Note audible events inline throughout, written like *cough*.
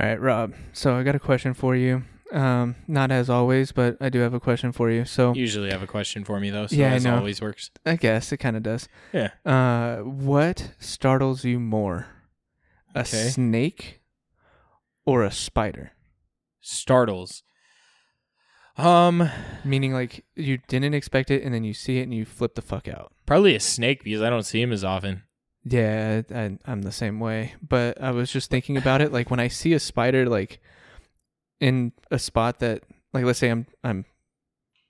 right, Rob. So I got a question for you. Um, not as always, but I do have a question for you. So You usually have a question for me though, so Yeah, I know. always works. I guess it kind of does. Yeah. Uh, what startles you more, a Okay. snake or a spider? Startles. Um, Meaning, like you didn't expect it, and then you see it, and you flip the fuck out. probably a snake because I don't see him as often. Yeah, I, I'm the same way. But I was just thinking about it. Like when I see a spider, like in a spot that, like, let's say I'm I'm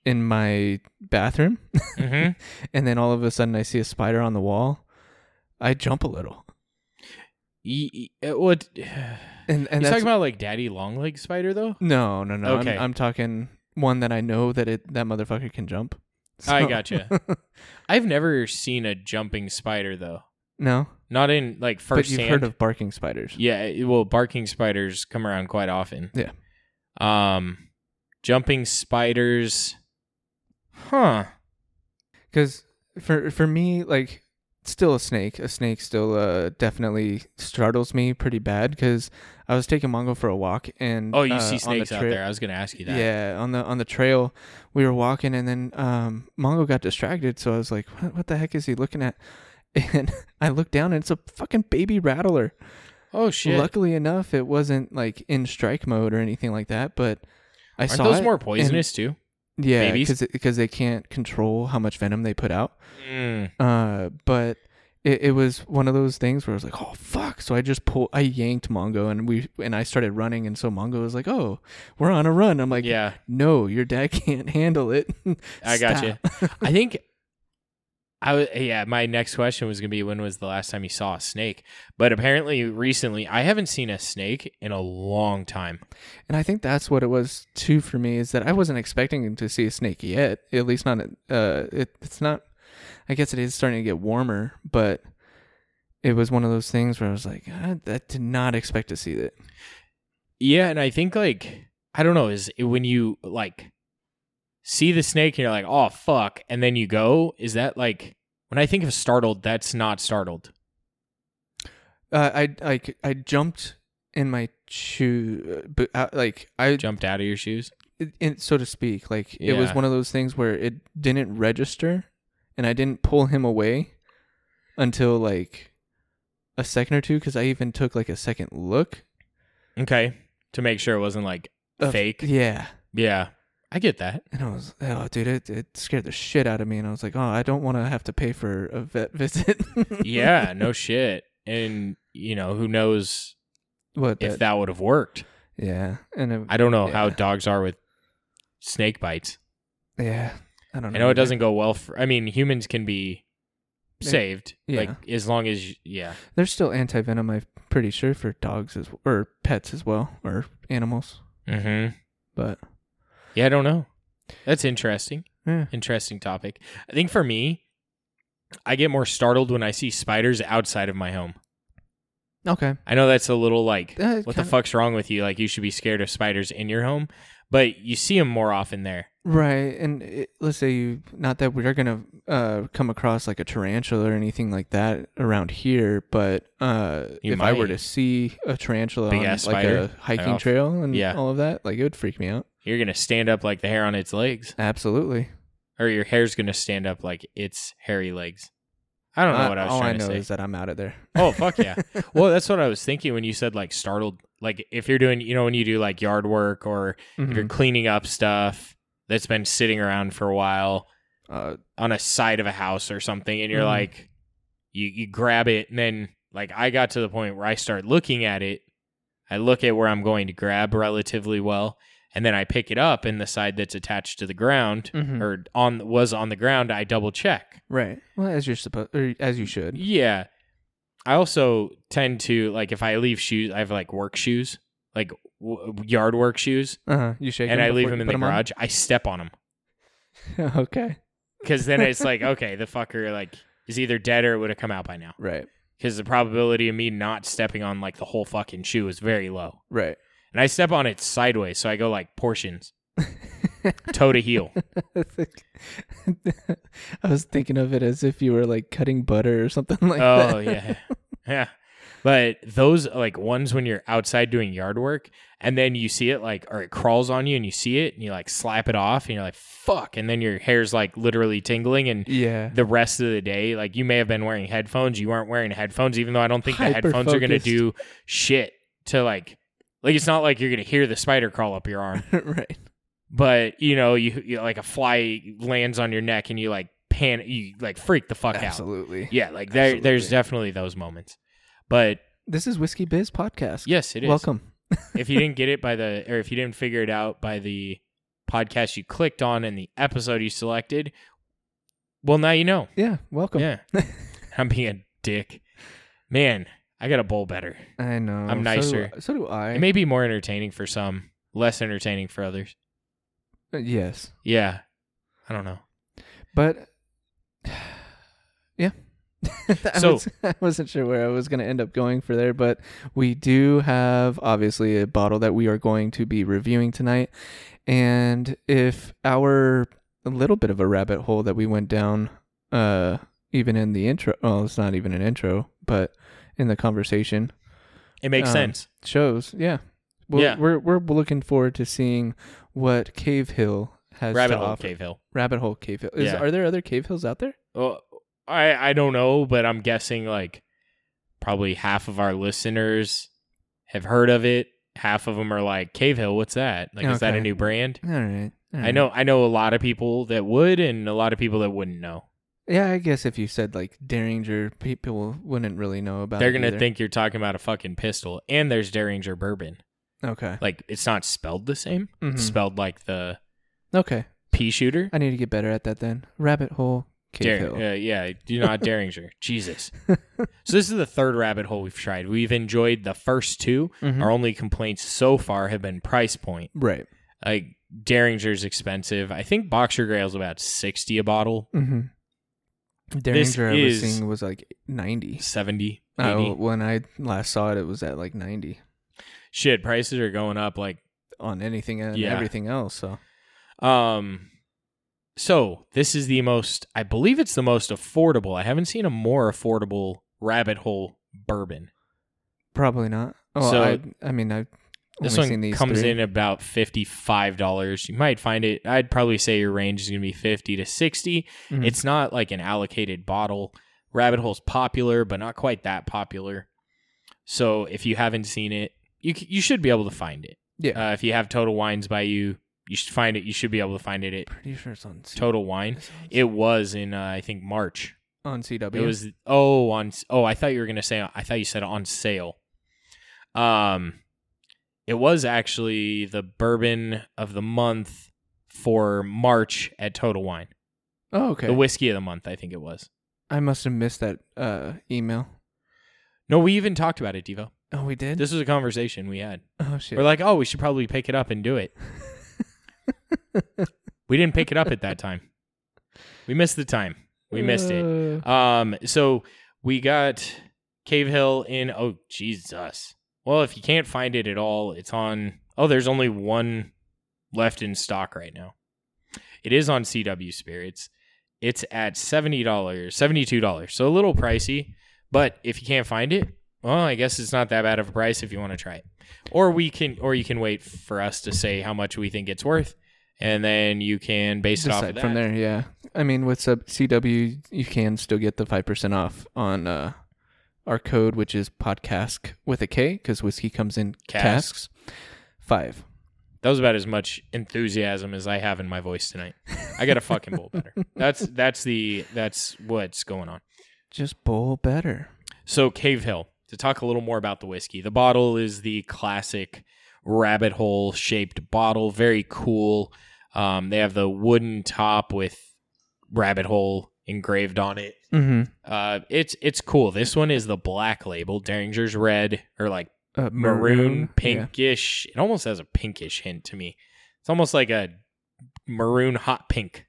in my bathroom, Mm-hmm. *laughs* and then all of a sudden I see a spider on the wall, I jump a little. what? *sighs* And and you talking about like daddy long leg spider though? no, no, no. Okay. I'm, I'm talking one that I know that it that motherfucker can jump. I So- gotcha. *laughs* I've never seen a jumping spider though. No, Not in like first. but you've heard of barking spiders. Yeah, well, barking spiders come around quite often. Yeah. Um, jumping spiders. Huh. Because for for me, like, still a snake. A snake still uh definitely startles me pretty bad. Because I was taking Mongo for a walk, and Oh, you uh, see on the snakes out there. I was gonna ask you that. Yeah, on the on the trail, we were walking, and then um Mongo got distracted. So I was like, "What, what the heck is he looking at?" And *laughs* I looked down, and it's a fucking baby rattler. Oh shit. Luckily enough, it wasn't like in strike mode or anything like that. But I Aren't saw those it, more poisonous too? Yeah, because because they can't control how much venom they put out. Mm. Uh, but it, it was one of those things where I was like, oh fuck! So I just pulled, I yanked Mongo, and we and I started running, and so Mongo was like, oh, we're on a run. I'm like, yeah, no, your dad *laughs* can't handle it. I got you. *laughs* I think. I was, yeah, my next question was gonna be when was the last time you saw a snake? But apparently, recently, I haven't seen a snake in a long time. And I think that's what it was too for me is that I wasn't expecting to see a snake yet. At least not. Uh, it, it's not. I guess it is starting to get warmer, but it was one of those things where I was like, I, I did not expect to see that. Yeah, and I think like I don't know is when you like see the snake and you're like, oh fuck, and then you go. Is that like when I think of startled? That's not startled. Uh, I like I jumped in my shoe, but uh, like I Jumped out of your shoes. in, so to speak. Like it was one of those things where it didn't register, and I didn't pull him away until like a second or two because I even took like a second look. Okay, to make sure it wasn't like of- fake. Yeah. Yeah, I get that. And I was, oh, dude, it, it scared the shit out of me. And I was like, oh, I don't want to have to pay for a vet *laughs* visit. yeah, no shit. And you know who knows what? if that- that would have worked. yeah. And it, I don't know how dogs are with snake bites. yeah. I don't know. I know it doesn't go well for. I mean, humans can be saved, Yeah. like as long as yeah. There's still anti venom. I'm pretty sure for dogs as or pets as well or animals. Mm-hmm. But Yeah, I don't know. That's interesting. yeah, Interesting topic. I think for me, I get more startled when I see spiders outside of my home. okay. I know that's a little like, Uh, what the kinda- fuck's wrong with you? Like, you should be scared of spiders in your home, but you see them more often there. Right, and it, let's say you not that we're gonna uh, come across like a tarantula or anything like that around here, but uh, if I were to see a tarantula Big on like spider? a hiking trail and Yeah. all of that, like it would freak me out. You're gonna stand up like the hair on its legs, Absolutely. or your hair's gonna stand up like its hairy legs. I don't know what I was all trying I know to say. is that I'm out of there. Oh fuck yeah! *laughs* well, that's what I was thinking when you said like startled. Like if you're doing, you know, when you do like yard work or if you're Mhm. cleaning up stuff that's been sitting around for a while Uh, on a side of a house or something, and you're Mhm. like, you you grab it, and then like I got to the point where I start looking at it. I look at where I'm going to grab relatively well, and then I pick it up, and the side that's attached to the ground Mhm. or on was on the ground. I double check. right. Well, as you're supposed, or as you should. Yeah. I also tend to like if I leave shoes, I have like work shoes, like w- yard work shoes, Uh huh. You shake and them I leave them in the put 'em on? garage. I step on them *laughs* okay. because then it's like, *laughs* okay, the fucker like is either dead or it would have come out by now. Right. Because the probability of me not stepping on like the whole fucking shoe is very low, Right. and I step on it sideways, so I go like portions, *laughs* toe to heel. *laughs* I was thinking of it as if you were like cutting butter or something like oh, that. oh yeah, *laughs* yeah. But those like ones when you're outside doing yard work and then you see it like or it crawls on you and you see it and you like slap it off and you're like fuck and then your hair's like literally tingling and Yeah. the rest of the day like you may have been wearing headphones you weren't wearing headphones even though I don't think the headphones are going to do shit to like like it's not like you're going to hear the spider crawl up your arm right. But you know you, you like a fly lands on your neck and you like pan you like freak the fuck out Absolutely. yeah like there there's definitely those moments but This is Whiskey Biz podcast. yes it is Welcome. *laughs* if you didn't get it by the or if you didn't figure it out by the podcast you clicked on and the episode you selected well now you know Yeah. Welcome. yeah *laughs* *laughs* i'm being a dick man i got a bowl better I know. I'm So do- nicer. So do, I. it may be more entertaining for some less entertaining for others yes. yeah i don't know But yeah. *laughs* I, So- was, I wasn't sure where I was going to end up going for there, but we do have obviously a bottle that we are going to be reviewing tonight. And if our a little bit of a rabbit hole that we went down, uh, even in the intro, well, it's not even an intro, but in the conversation it makes Um, sense shows, yeah. We're, Yeah. we're we're looking forward to seeing what Cave Hill has rabbit to hole offer. cave hill Rabbit Hole Cave Hill. Is, Yeah. Are there other cave hills out there? well i i don't know but i'm guessing like probably half of our listeners have heard of it half of them are like cave hill what's that like is that a new brand All right. all I know I know a lot of people that would and a lot of people that wouldn't know. Yeah, I guess if you said like Dareringer, people wouldn't really know about. They're gonna think you're talking about a fucking pistol. And there's Dareringer bourbon. Okay. Like it's not spelled the same. Mhm. It's spelled like the Okay. pea shooter. I need to get better at that then. Rabbit hole cave Dar- uh, yeah, do not *laughs* Dareringer. Jesus. *laughs* So this is the third rabbit hole we've tried. We've enjoyed the first two. Mhm. Our only complaints so far have been price point. Right. Like Dareringer's expensive. I think Boxer Grail's is about sixty a bottle, Mm-hmm. This Dareringer I was is- seeing was like ninety. 70, 80. Oh, when I last saw it, it was at like ninety Shit, prices are going up like on anything and Yeah. everything else. So Um so this is the most I believe it's the most affordable. I haven't seen a more affordable rabbit hole bourbon. probably not. Oh, So, I, I mean, I've This one these comes three. in about $55. You might find it I'd probably say your range is going to be 50 to 60. Mhm. It's not like an allocated bottle. Rabbit hole's popular, but not quite that popular. So if you haven't seen it, you you should be able to find it. yeah. Uh, if you have Total Wines by you, you should find it. You should be able to find it at pretty sure it's on C- Total Wine. on, It was in uh, I think March. on CW. It was oh on oh I thought you were gonna say I thought you said on sale. Um, it was actually the bourbon of the month for March at Total Wine. oh, okay. The whiskey of the month, I think it was. I must have missed that uh, email. No, we even talked about it, Devo. Oh, we did. This was a conversation we had. oh shit. We're like, oh, we should probably pick it up and do it. *laughs* we didn't pick it up at that time. We missed the time. We missed it. Um, so we got Cave Hill in. Oh Jesus! Well, if you can't find it at all, it's on. Oh, there's only one left in stock right now. It is on CW Spirits. It's at seventy dollars, seventy two dollars. So a little pricey, but if you can't find it, well, I guess it's not that bad of a price if you want to try it. Or we can, or you can wait for us to say how much we think it's worth, and then you can base it off of that. from there. Yeah. I mean, with sub CW, you can still get the five percent off on uh, our code, which is podcast with a K, because whiskey comes in Casks. casks. Five. That was about as much enthusiasm as I have in my voice tonight. I got to fucking bowl better. *laughs* That's that's the that's what's going on. Just bowl better. So Cave Hill. To talk a little more about the whiskey, the bottle is the classic rabbit hole shaped bottle. Very cool. Um, they have the wooden top with rabbit hole engraved on it. Mm-hmm. Uh, it's it's cool. This one is the black label. Dareringer's red or like Uh, maroon, Yeah. pinkish. It almost has a pinkish hint to me. It's almost like a maroon hot pink.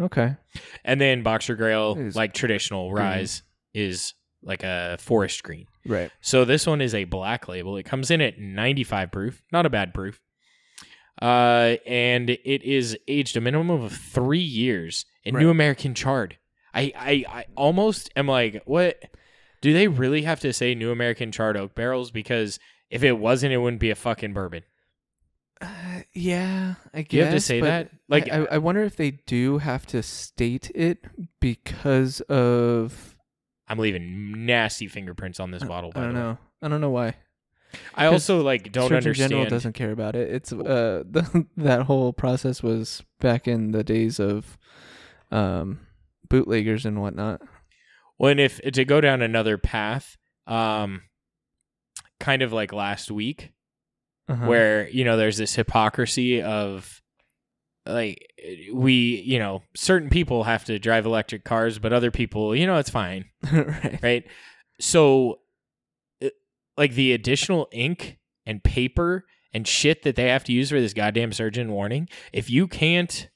Okay. And then Boxer Grail, like traditional green. Rise, is like a forest green. Right. So this one is a black label. It comes in at 95 proof, not a bad proof. Uh, and it is aged a minimum of three years in Right. New American Charred. I, I, I almost am like, what? Do they really have to say New American Charred Oak Barrels? Because if it wasn't, it wouldn't be a fucking bourbon. Uh, yeah, I guess. You have to say that? Like, I, I wonder if they do have to state it because of I'm leaving nasty fingerprints on this bottle. By I don't know. I don't know why. I also like don't Surgeon understand. General doesn't care about it. It's uh *laughs* the, that whole process was back in the days of um bootleggers and whatnot. When if to go down another path, um, kind of like last week, Uh-huh. where you know there's this hypocrisy of like we you know certain people have to drive electric cars but other people you know it's fine. *laughs* Right. right? So uh, like the additional ink and paper and shit that they have to use for this goddamn surgeon warning if you can't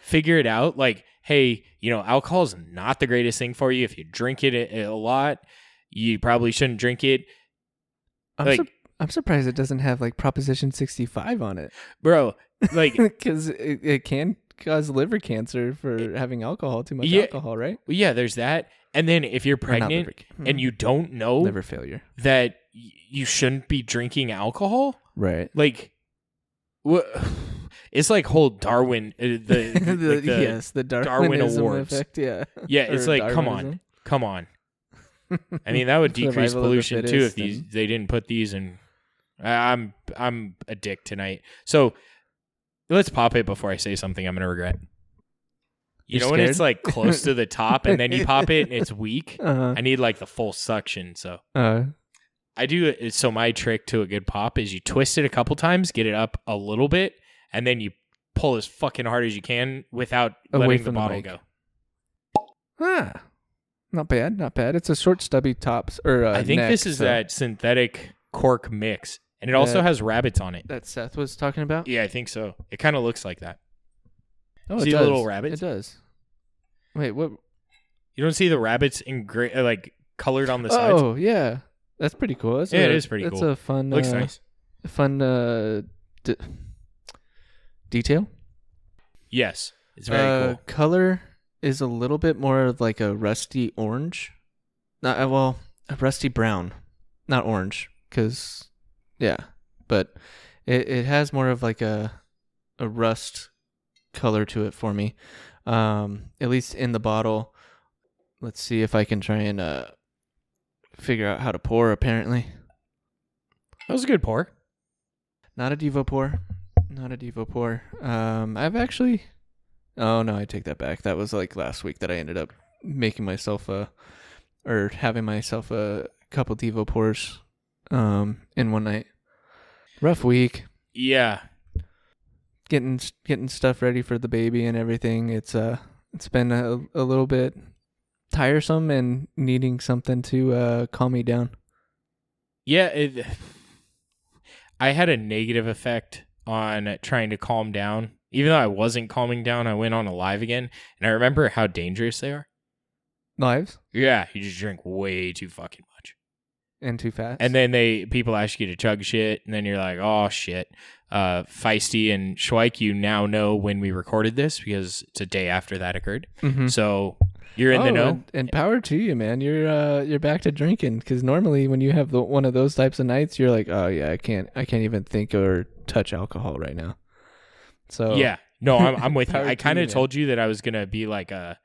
figure it out like hey you know alcohol is not the greatest thing for you. If you drink it a, a lot you probably shouldn't drink it. I'm, like sur- I'm surprised it doesn't have like Proposition 65 on it. Bro like *laughs* because it, it can cause liver cancer for having alcohol, too much Yeah. alcohol, right? Yeah, there's that. And then if you're pregnant liver and you don't know liver failure, that y- you shouldn't be drinking alcohol, right? like what? *sighs* It's like whole Darwin. Uh, the, *laughs* the, like the- yes, the Darwin Darwinism Awards. effect. Yeah, *laughs* yeah. It's like come on, come on. I mean, that would decrease Survival of the pollution too if these and- they didn't put these in. I'm I'm a dick tonight. So let's pop it before I say something I'm gonna regret. You You're know when it's like close to the top and then you pop it and it's *laughs* weak. Uh-huh. I need like the full suction. So Uh, I do it. So my trick to a good pop is you twist it a couple times, get it up a little bit, and then you pull as fucking hard as you can without Away letting the from the bottle mic. go. ah, not bad, not bad. It's a short, stubby tops or uh, I think neck, this is so that synthetic cork mix, and it also That- has rabbits on it. that Seth was talking about. Yeah, I think so. It kind of looks like that. Oh, See it the does. little rabbits? It does. Wait, what? You don't see the rabbits in gray, uh, like colored on the sides. Oh, yeah, that's pretty cool. That's Yeah, a, it is pretty that's cool. a fun, Looks uh, nice. fun uh, d- detail. Yes, it's very uh, cool. Color is a little bit more of like a rusty orange. Not uh, well, a rusty brown, not orange, because yeah, but it it has more of like a a rust color to it for me. Um, at least in the bottle. Let's see if I can try and uh figure out how to pour. Apparently, That was a good pour. not a Devo pour. Not a Devo pour. Um, I've actually. Oh no, I take that back. That was like last week that I ended up making myself a, or having myself a couple Devo pours, um, in one night. Rough week. Yeah, Getting getting stuff ready for the baby and everything. It's uh, it's been a a little bit tiresome and needing something to uh calm me down. Yeah, it, I had a negative effect on trying to calm down. Even though I wasn't calming down, I went on a live again, and I remember how dangerous they are. Lives Yeah, you just drink way too fucking and too fast. and then they people ask you to chug shit, and then you're like, oh shit. Uh, Feisty and Schweik, you now know when we recorded this because it's a day after that occurred. Mhm. So you're in the Oh, know. And, and power to you, man. You're uh you're back to drinking because normally when you have the, one of those types of nights, you're like, oh yeah, I can't I can't even think or touch alcohol right now. So Yeah. No, I'm, I'm with *laughs* you. I kind of man. told you that I was gonna be like a,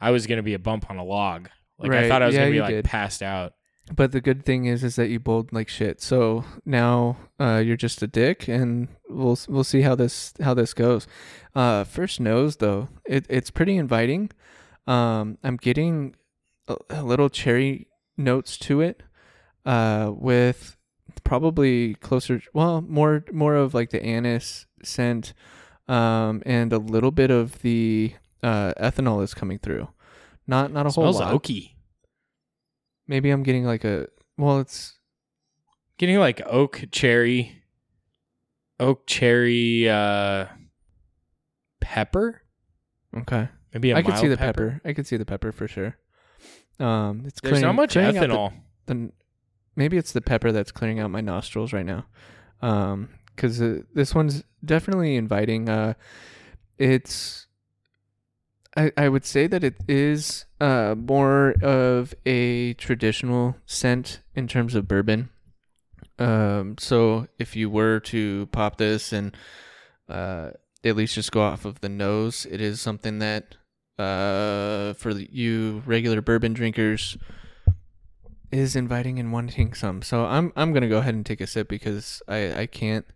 I was gonna be a bump on a log. Like I thought I was Yeah, gonna be like did. passed out. But the good thing is, is that you bowled like shit. So now uh, you're just a dick, and we'll we'll see how this how this goes. Uh, first nose though, it it's pretty inviting. Um, I'm getting a, a little cherry notes to it, uh, with probably closer, well, more more of like the anise scent, um, and a little bit of the uh, ethanol is coming through. Not not a whole smells lot. oaky. Maybe I'm getting like a well, it's Getting like oak cherry, oak cherry, uh, pepper. okay. Maybe a I could see the pepper. I could see the pepper for sure. Um, it's There's clearing, not much clearing out the- ethanol. The, maybe it's the pepper that's clearing out my nostrils right now. Um, because uh, this one's definitely inviting. Uh, it's I, I would say that it is uh, more of a traditional scent in terms of bourbon. Um, so if you were to pop this and uh, at least just go off of the nose, it is something that uh, for you regular bourbon drinkers is inviting and wanting some. So I'm I'm gonna go ahead and take a sip because I I can't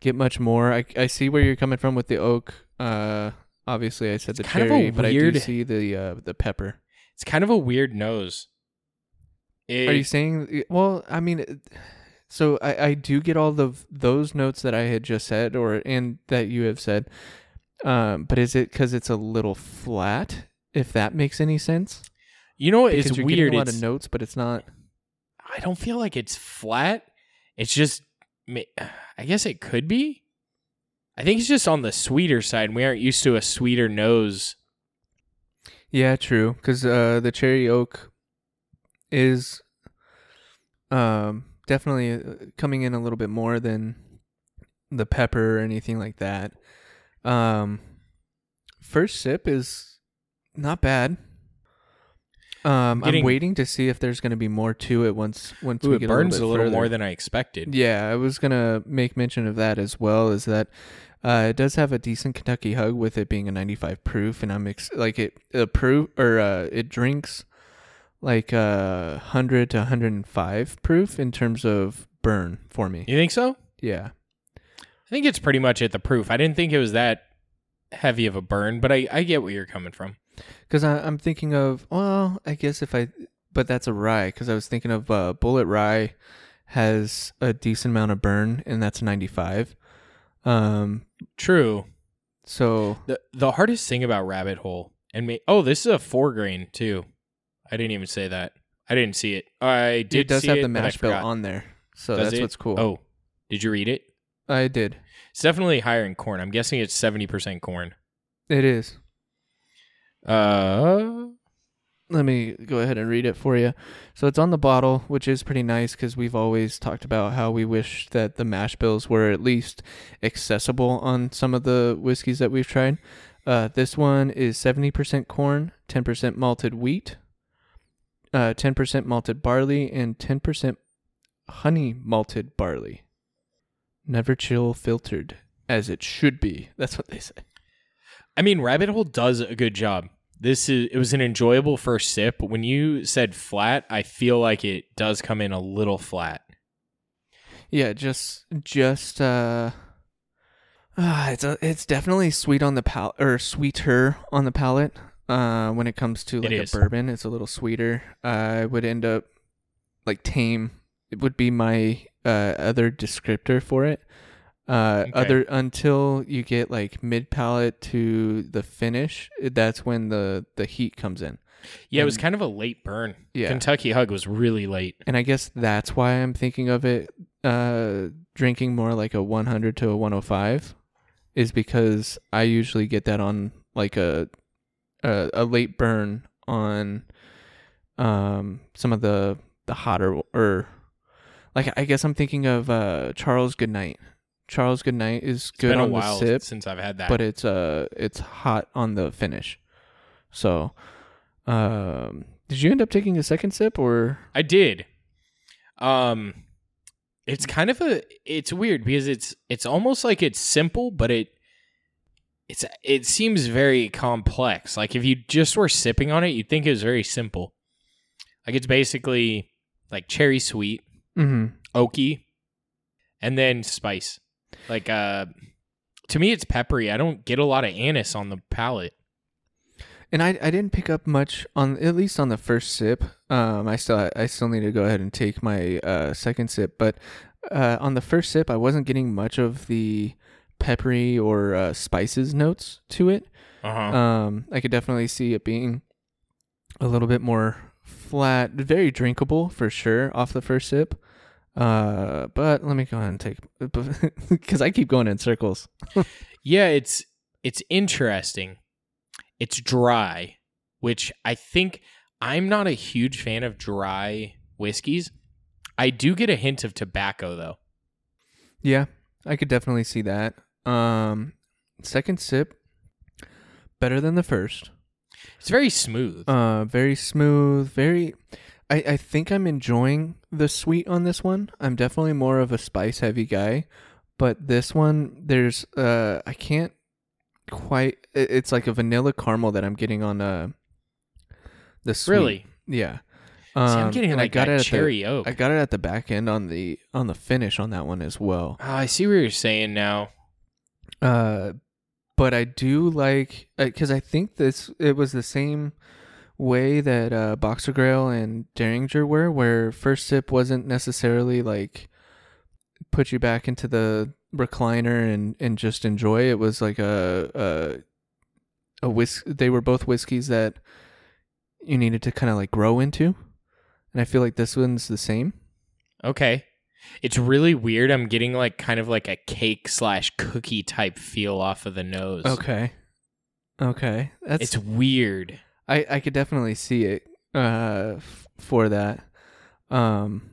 get much more. I I see where you're coming from with the oak. Uh, obviously I said the kind of a cherry, but I do weird- see the uh the pepper. It's kind of a weird nose. It, Are you saying? Well, I mean, it- so I I do get all of those notes that I had just said, or and that you have said. Um, but is it because it's a little flat? If that makes any sense, you know what because is you're weird? a lot It's, of notes, but it's not. I don't feel like it's flat. It's just, ma- I guess it could be. I think it's just on the sweeter side. And We aren't used to a sweeter nose. Yeah, true. Because uh, the cherry oak is um definitely uh, coming in a little bit more than the pepper or anything like that. Um, first sip is not bad. Um, Getting- I'm waiting to see if there's going to be more to it once once Ooh, we it get burns a little more than I expected. Yeah, I was gonna make mention of that as well. Is that uh, it does have a decent Kentucky hug with it being a 95 proof, and I'm ex- like it uh, proof or uh, it drinks like uh 100 to 105 proof in terms of burn for me. You think so? Yeah, I think it's pretty much at the proof. I didn't think it was that heavy of a burn, but I, I get where you're coming from. Because I'm thinking of well, I guess if I, but that's a rye because I was thinking of uh, Bulleit Rye has a decent amount of burn, and that's 95. Um, True. so The the hardest thing about rabbit hole and me oh, this is a four grain too. I didn't even say that. I didn't see it. I did it does have it, the mash bill on there, so Does that's it? what's cool. Oh, did you read it? I did. It's definitely higher in corn. I'm guessing it's seventy percent corn. It is. Uh, Let me go ahead and read it for you. So it's on the bottle, which is pretty nice because we've always talked about how we wish that the mash bills were at least accessible on some of the whiskeys that we've tried. Uh, this one is 70% corn, 10% malted wheat, uh, 10% malted barley, and 10% honey malted barley. Never chill filtered, as it should be. That's what they say. I mean, rabbit hole does a good job. This is it was an enjoyable first sip. But when you said flat, I feel like it does come in a little flat. Yeah, just just uh, ah, it's a, it's definitely sweet on the palate or sweeter on the palate. Uh, when it comes to It like a is. bourbon, it's a little sweeter. I would end up like tame. It would be my uh other descriptor for it. Uh, Okay. other until you get like mid palate to the finish, that's when the the heat comes in. Yeah, it was kind of a late burn. Yeah. Kentucky Hug was really late. and I guess that's why I'm thinking of it uh drinking more like a 100 to a 105 is because I usually get that on like a a, a late burn on um some of the the hotter or like I guess I'm thinking of uh Charles Goodnight. Charles Goodnight is It's good been a on the sip, since I've had that. but it's uh it's hot on the finish. So um did you end up taking a second sip or I did. Um it's kind of a it's weird because it's it's almost like it's simple, but it it's it seems very complex. Like if you just were sipping on it, you'd think it was very simple. Like it's basically like cherry sweet, Mhm. oaky, and then spice. Like uh to me it's peppery. I don't get a lot of anise on the palate. And I I didn't pick up much on at least on the first sip. Um, I still I still need to go ahead and take my uh, second sip, but uh, on the first sip, I wasn't getting much of the peppery or uh, spices notes to it. Uh-huh. Um, I could definitely see it being a little bit more flat, very drinkable for sure off the first sip. Uh, but let me go ahead and take *laughs* because I keep going in circles. Yeah, it's it's interesting. It's dry, which I think I'm not a huge fan of dry whiskeys. I do get a hint of tobacco though. Yeah, I could definitely see that. Um, second sip, better than the first. It's very smooth. Uh, very smooth. Very. I I think I'm enjoying the sweet on this one. I'm definitely more of a spice heavy guy, but this one there's uh I can't quite. it- It's like a vanilla caramel that I'm getting on uh the sweet. really. Yeah. See, I'm Um, getting and like I got that it at cherry oak. The, I got it at the back end on the on the finish on that one as well. Oh, I see what you're saying now. Uh, but I do like because I think this it was the same way that uh, Boxer Grail and Dareringer were, where first sip wasn't necessarily like put you back into the recliner and and just enjoy. It was like a a a whis- They were both whiskeys that you needed to kind of like grow into, and I feel like this one's the same. Okay. It's really weird. I'm getting like kind of like a cake slash cookie type feel off of the nose. Okay. Okay. That's It's weird. I I could definitely see it uh f- for that. Um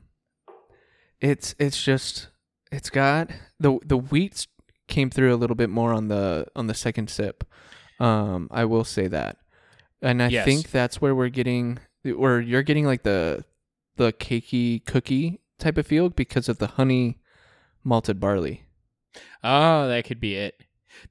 it's it's just it's got the the wheats came through a little bit more on the on the second sip. Um I will say that. And I Yes. think that's where we're getting or you're getting like the the cakey cookie type of feel because of the honey malted barley. Oh, that could be it.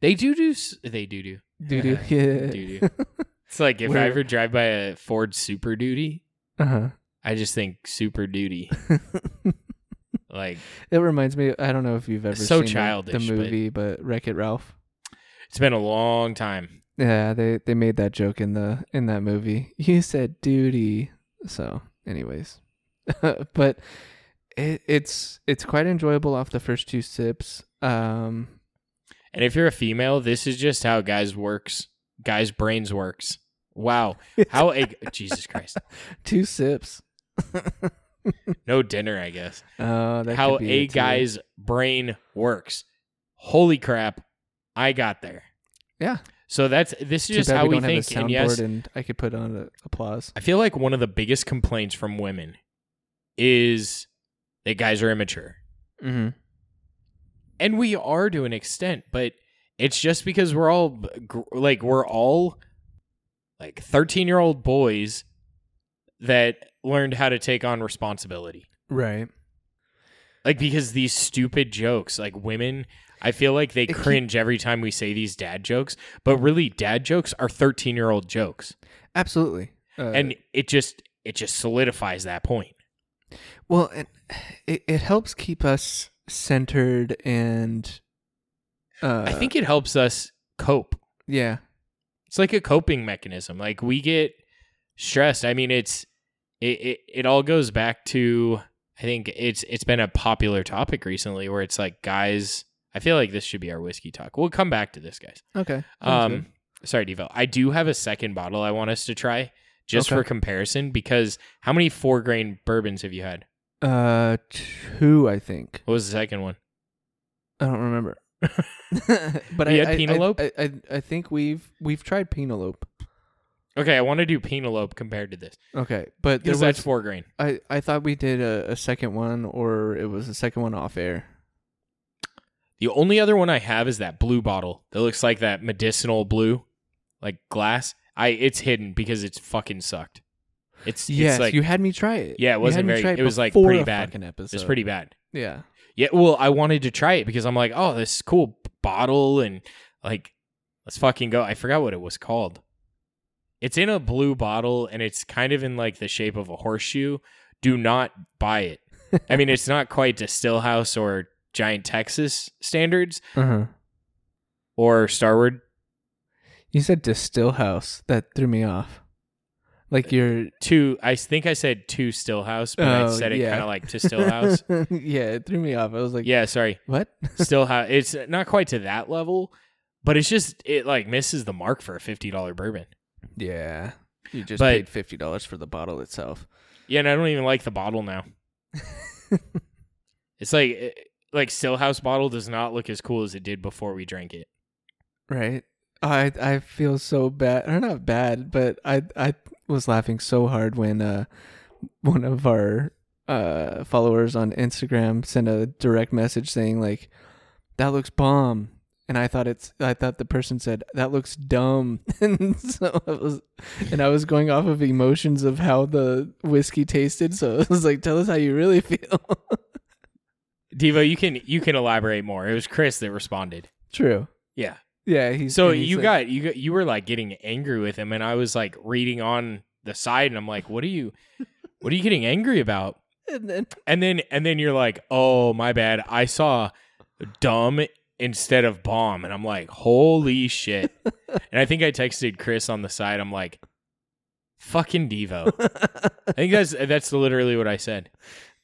They do do. They do do. Doo doo. Yeah. *laughs* Doo doo. *laughs* It's like if I ever drive by a Ford Super Duty, uh-huh. I just think Super Duty. *laughs* like It reminds me. I don't know if you've ever So seen the- childish, the but- movie, but Wreck It Ralph. it's been a long time. Yeah, they they made that joke in the in that movie. *laughs* You said duty. So, anyways, *laughs* but it, it's it's quite enjoyable off the first two sips. Um, And if you're a female, this is just how guys works. Guys' brains works. Wow. *laughs* How a Jesus Christ. *laughs* two sips. *laughs* No dinner, I guess. Oh, that how a it, too. guy's brain works. Holy crap. I got there. Yeah. So that's this is just how we we don't have a think. And yes, and I could put on a applause. I feel like one of the biggest complaints from women is that guys are immature. Mm-hmm. And we are to an extent, but it's just because we're all like we're all like 13-year-old boys that learned how to take on responsibility. Right. Like because these stupid jokes, like women, I feel like they cringe every time we say these dad jokes, but really dad jokes are 13-year-old jokes. Absolutely. Uh, and it just it just solidifies that point. Well, it, it it helps keep us centered and. Uh, I think it helps us cope. Yeah. It's like a coping mechanism. Like we get stressed. I mean, it's it, it it all goes back to I think it's it's been a popular topic recently where it's like guys. I feel like this should be our whiskey talk. We'll come back to this, guys. Okay. Um, sorry, Devo. I do have a second bottle I want us to try just Okay. for comparison because how many four grain bourbons have you had? Uh, two, I think. What was the second one? I don't remember. *laughs* *laughs* but You I, had I, Penelope? I, I I think we've we've tried Penelope. Okay, I want to do Penelope compared to this Okay, but there because was that's four grain. I I thought we did a, a second one or it was a second one off air. The only other one I have is that blue bottle that looks like that medicinal blue, like glass. I it's hidden because it's fucking sucked. It's Yes, it's like you had me try it. Yeah, it You wasn't had me very- try it was, like, before pretty a bad. fucking episode. it's pretty bad. Yeah. Yeah, well, I wanted to try it because I'm like, oh, this is cool bottle and like, let's fucking go. I forgot what it was called. It's in a blue bottle and it's kind of in like the shape of a horseshoe. Do not buy it. I mean, it's not quite Distillhouse or Giant Texas standards Uh huh. or Starward. You said distill house. That threw me off. Like you're. Two, I think I said two Stillhouse, but I Oh, said it yeah. kind of like to Stillhouse. *laughs* yeah, it threw me off. I was like, yeah, sorry. what? *laughs* Stillhouse. It's not quite to that level, but it's just it like misses the mark for a fifty dollar bourbon. yeah. You just But- paid fifty dollars for the bottle itself. Yeah, and I don't even like the bottle now. *laughs* It's like eh, like Stillhouse bottle does not look as cool as it did before we drank it. Right. I I feel so bad. Or not bad, but I I was laughing so hard when uh one of our uh followers on Instagram sent a direct message saying like that looks bomb and I thought it's I thought the person said that looks dumb, *laughs* and so I was and I was going off of emotions of how the whiskey tasted. So I was like, "Tell us how you really feel." Devo, you can you can elaborate more. It was Chris that responded. True. Yeah. Yeah. He's So he's you like- got you got you were like getting angry with him, and I was like reading on the side, and I'm like, what are you, what are you getting angry about? *laughs* and then And then and then you're like, oh my bad, I saw dumb instead of bomb, and I'm like, holy shit. *laughs* and I think I texted Chris on the side. I'm like, fucking Devo. *laughs* I think that's that's literally what I said.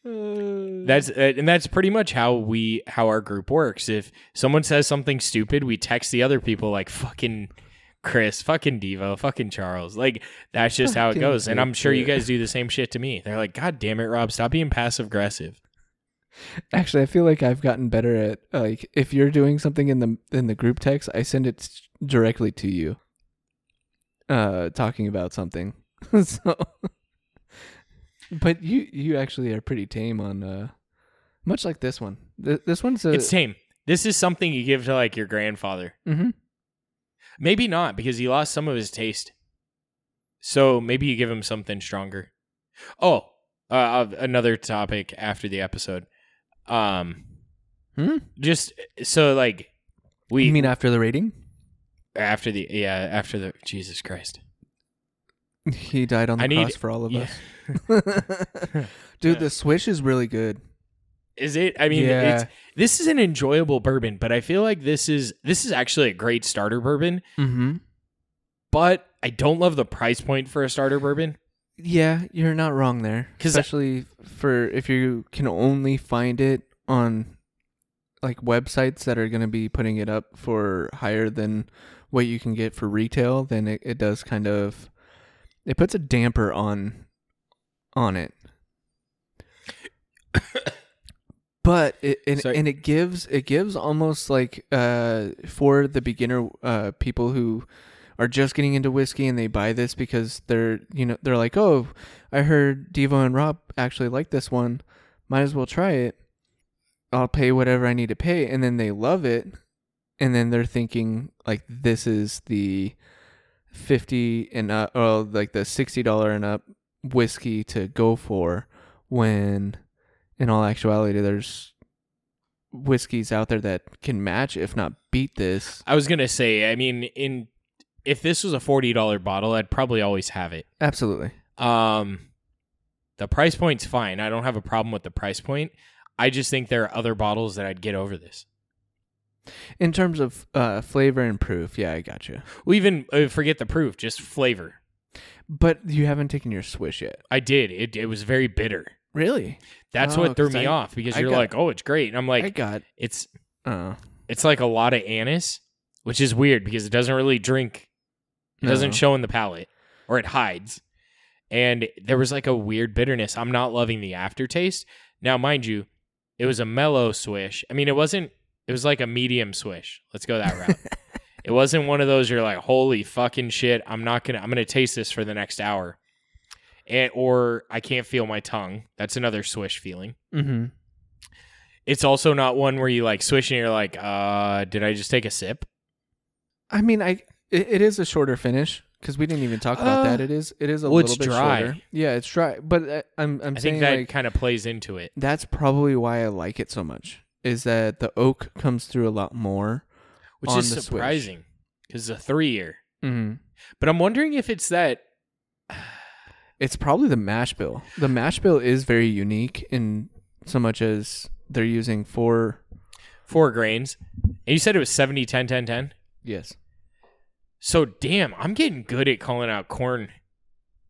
That's uh, and that's pretty much how we how our group works. If someone says something stupid, we text the other people like fucking Chris, fucking Devo, fucking Charles. Like that's just how it goes. And I'm sure you guys do the same shit to me. They're like, God damn it, Rob, stop being passive aggressive. Actually, I feel like I've gotten better at like if you're doing something in the in the group text, I send it directly to you. Uh, talking about something. *laughs* so, but you you actually are pretty tame on uh, much like this one. Th- this one's a it's tame. This is something you give to like your grandfather. Mm-hmm. Maybe not because he lost some of his taste. So maybe you give him something stronger. Oh, uh, another topic after the episode. Um, Hmm? just so like we You mean after the rating? after the yeah after the Jesus Christ. *laughs* He died on the I need- cross for all of yeah. us. *laughs* *laughs* Dude, the swish is really good. Is it? I mean, Yeah. it's this is an enjoyable bourbon, but I feel like this is this is actually a great starter bourbon. Mm-hmm. But I don't love the price point for a starter bourbon. Yeah, you're not wrong there. 'Cause I- Especially for if you can only find it on like websites that are going to be putting it up for higher than what you can get for retail, then it, it does kind of it puts a damper on on it. but it and, Sorry. and it gives it gives almost like uh for the beginner uh people who are just getting into whiskey and they buy this because they're you know they're like oh I heard Devo and Rob actually like this one might as well try it I'll pay whatever I need to pay and then they love it and then they're thinking like this is the 50 and up or like the $60 and up whiskey to go for when in all actuality there's whiskeys out there that can match if not beat this I was gonna say, I mean, in if this was a forty dollar bottle, I'd probably always have it. absolutely Um, the price point's fine. I don't have a problem with the price point. I just think there are other bottles that I'd get over this. In terms of uh, flavor and proof yeah I got you Well, even uh, forget the proof, just flavor. but you haven't taken your swish yet I did. It it was very bitter. really That's Oh, what threw 'cause me I- off because I you're got- like, oh, it's great, and I'm like, I got it's uh it's like a lot of anise, which is weird because it doesn't really drink. It doesn't show in the palate, or it hides. And there was like a weird bitterness. I'm not loving the aftertaste. Now, mind you, it was a mellow swish. I mean, it wasn't. It was like a medium swish. Let's go that *laughs* route. it wasn't one of those you're like, holy fucking shit. I'm not gonna. I'm gonna taste this for the next hour. And, or I can't feel my tongue. That's another swish feeling. mm-hmm. It's also not one where you like swish and you're like, uh, did I just take a sip? I mean, I it, it is a shorter finish because we didn't even talk about Uh, that. It is it is a well, little bit dry. shorter. Yeah, it's dry, but uh, I'm I'm I saying think that like kind of plays into it. that's probably why I like it so much. Is that the oak comes through a lot more. which is surprising because it's a three year. Mm-hmm. But I'm wondering if it's that. *sighs* It's probably the mash bill. The mash bill is very unique in so much as they're using four. Four grains. And you said it was 70, 10, 10, 10. Yes. So, damn, I'm getting good at calling out corn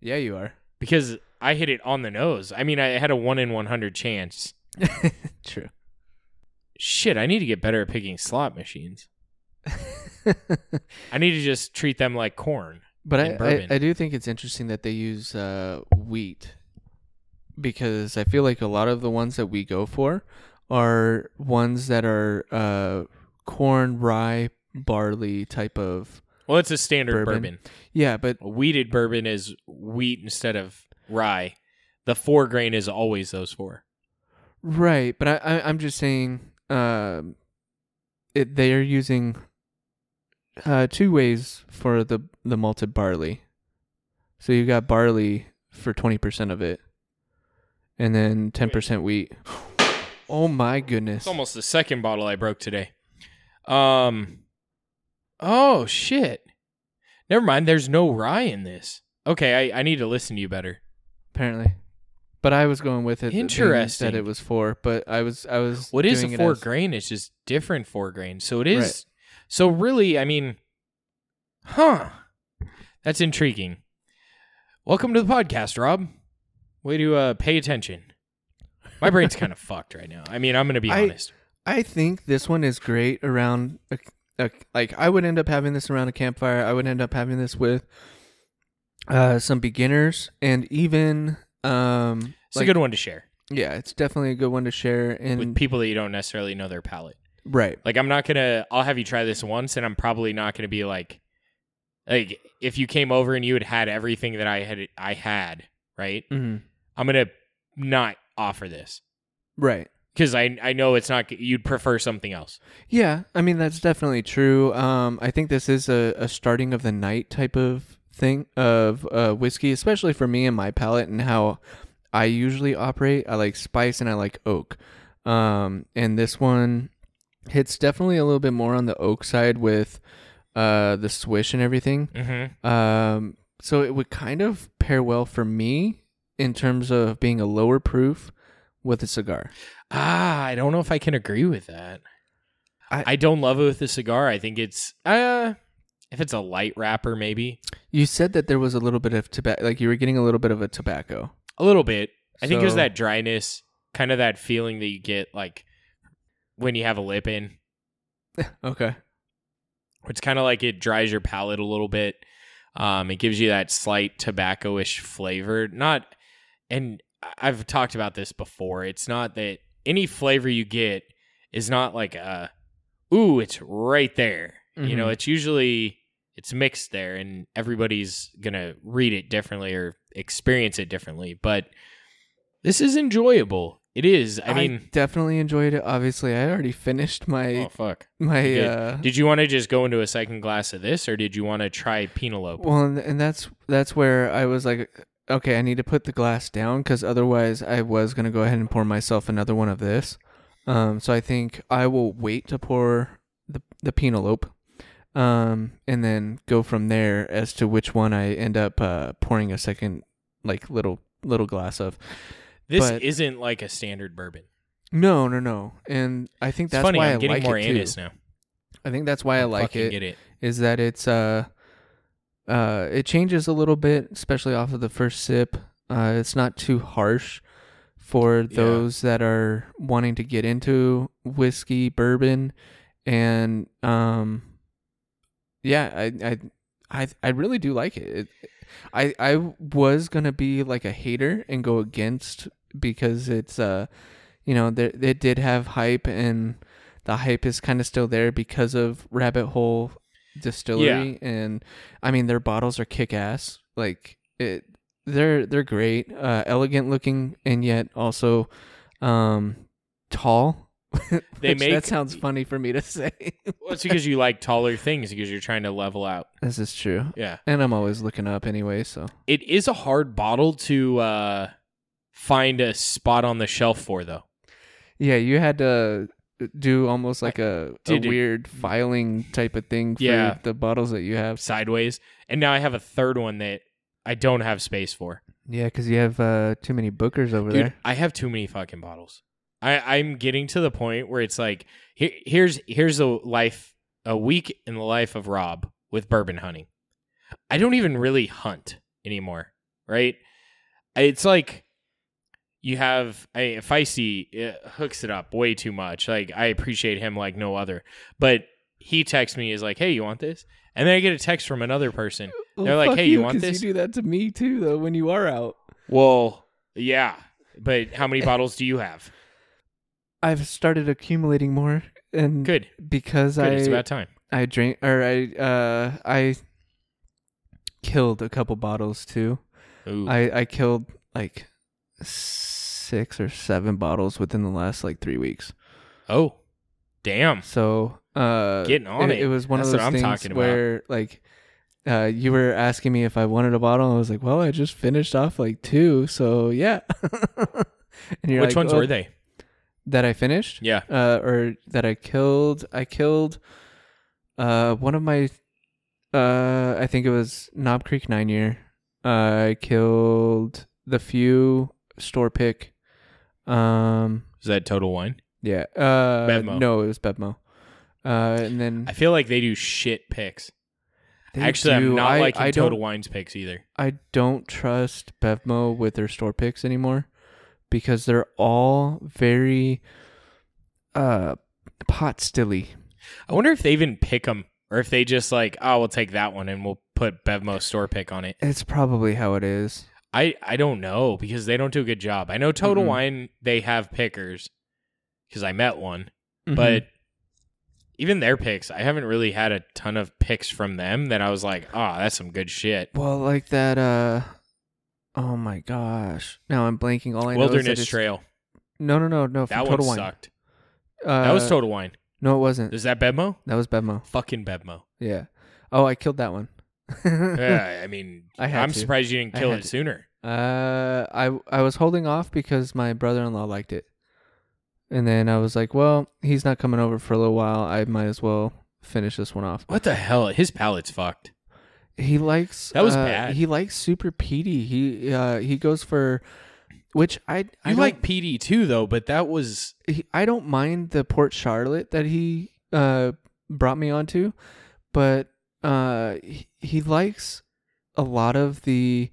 Yeah, you are. because I hit it on the nose. I mean, I had a 1 in 100 chance. *laughs* True. Shit, I need to get better at picking slot machines. *laughs* I need to just treat them like corn. But I, I, bourbon. I do think it's interesting that they use uh, wheat because I feel like a lot of the ones that we go for are ones that are uh, corn, rye, barley type of. Well, it's a standard Bourbon. bourbon. Yeah, but A weeded bourbon is wheat instead of rye. The four grain is always those four. right. But I, I I'm just saying. Um, it, they are using uh, two ways for the the malted barley. So you've got barley for twenty percent of it, and then ten percent wheat. Oh my goodness! It's almost the second bottle I broke today. Um. Oh shit. Never mind. There's no rye in this. Okay, I, I need to listen to you better. Apparently, but I was going with it. Interesting. That it was four, but I was I was. What is a it four as- grain? It's just different four grain. So it is. Right. So really, I mean, huh? That's intriguing. Welcome to the podcast, Rob. Way to uh, pay attention. My brain's *laughs* kind of fucked right now. I mean, I'm gonna be I- honest. I think this one is great around a, a, like I would end up having this around a campfire. I would end up having this with uh some beginners and even um It's like, a good one to share yeah, it's definitely a good one to share and with people that you don't necessarily know their palate. right. Like, I'm not gonna. I'll have you try this once, and I'm probably not gonna be like, like if you came over and you had had everything that I had, I had, right? Mm-hmm. I'm gonna not offer this Right. because I I know it's not. You'd prefer something else. Yeah, I mean that's definitely true. Um, I think this is a, a starting of the night type of thing of uh, whiskey, especially for me and my palate and how I usually operate. I like spice and I like oak. Um, and this one hits definitely a little bit more on the oak side with uh, the swish and everything. Mm-hmm. Um, so it would kind of pair well for me in terms of being a lower proof with a cigar. Ah, I don't know if I can agree with that. I, I- don't love it with a cigar. I think it's uh if it's a light wrapper, maybe You said that there was a little bit of tobacco, like you were getting a little bit of a tobacco. a little bit. I think there's So- that dryness, kind of that feeling that you get like when you have a lip in. *laughs* Okay. It's kind of like it dries your palate a little bit. Um, it gives you that slight tobacco-ish flavor. Not, and I've talked about this before. It's not that any flavor you get is not like a, ooh, it's right there. You know, Mhm. it's usually it's mixed there, and everybody's gonna read it differently or experience it differently. But this is enjoyable. It is. I mean, definitely enjoyed it. Obviously, I already finished my oh fuck. my You did. uh Did you want to just go into a second glass of this, or did you want to try Penelope? well, and, and that's that's where I was like, okay, I need to put the glass down because otherwise, I was gonna go ahead and pour myself another one of this. Um, so I think I will wait to pour the the Penelope, um, and then go from there as to which one I end up uh, pouring a second like little little glass of. This But- isn't like a standard bourbon. No, no, no, and I think It's that's funny. why I'm I getting like more it too. now. I think that's why I like it. Get it. is that it's uh uh it changes a little bit, especially off of the first sip. Uh it's not too harsh for Yeah. those that are wanting to get into whiskey, bourbon, and um yeah, I I I I really do like it. it I I was gonna be like a hater and go against because it's uh you know there it did have hype and the hype is kind of still there because of Rabbit Hole Distillery and I mean their bottles are kick ass like it they're they're great uh elegant looking and yet also um tall *laughs* They Which make- that sounds funny for me to say Well, it's because you like taller things because you're trying to level out. this is true Yeah. and I'm always looking up anyway so It is a hard bottle to uh, find a spot on the shelf for, though. Yeah, you had to do almost like a, a weird filing type of thing for Yeah. the bottles that you have. Sideways. And now I have a third one that I don't have space for. Yeah, because you have uh, too many bookers over Dude, there. I have too many fucking bottles. I, I'm getting to the point where it's like here, here's here's a life a week in the life of Rob with bourbon hunting. I don't even really hunt anymore, right? It's like you have a Feisty uh, hooks it up way too much. Like I appreciate him like no other, but he texts me is like, "Hey, you want this?" And then I get a text from another person. They're like, "Hey, you want this?" You do that to me too, though. When you are out, Well, yeah, but how many bottles do you have? I've started accumulating more, and Good. because Good. I it's about time. I drank or I uh I killed a couple bottles too. Ooh. I I killed like six or seven bottles within the last like three weeks. oh, damn. So uh, Getting on it. It was one That's of those I'm things talking about. where like. Uh, you were asking me if I wanted a bottle. I was like, "Well, I just finished off like two, so yeah." *laughs* and you're Which like, ones "Oh, were they? That I finished? Yeah. uh, or that I killed. I killed uh, one of my, uh, I think it was Knob Creek Nine Year. I killed the few store pick. Um, Is that Total Wine? yeah. Uh, Bevmo. No, it was Bevmo. Uh, and then I feel like they do shit picks. they Actually, do- I'm not I, liking I Total Wine's picks either. I don't trust Bevmo with their store picks anymore because they're all very uh pot stilly. I wonder if they even pick them or if they just like, oh, we'll take that one and we'll put Bevmo store pick on it. It's probably how it is. I I don't know because they don't do a good job. I know Total Mm-mm. Wine they have pickers because I met one, Mhm. but even their picks, I haven't really had a ton of picks from them that I was like, oh, that's some good shit. Well, like that. uh Oh my gosh! Now I'm blanking. All I know is that Wilderness it's, Trail. No, no, no, no. From That Total one Wine. sucked. Uh, that was Total Wine. No, it wasn't. Is that Bevmo? That was Bevmo. Fucking Bevmo. Yeah. Oh, I killed that one. *laughs* yeah, I mean, I had I'm to. surprised you didn't I kill had it to. sooner. Uh, I I was holding off because my brother-in-law liked it, and then I was like, well, he's not coming over for a little while. I might as well finish this one off. What the hell? His palate's fucked. He likes That was uh, bad. He likes super peaty. He uh he goes for, which I I You don't- like peaty too, though, but that was he, I don't mind the Port Charlotte that he uh brought me onto, but uh he, he likes a lot of the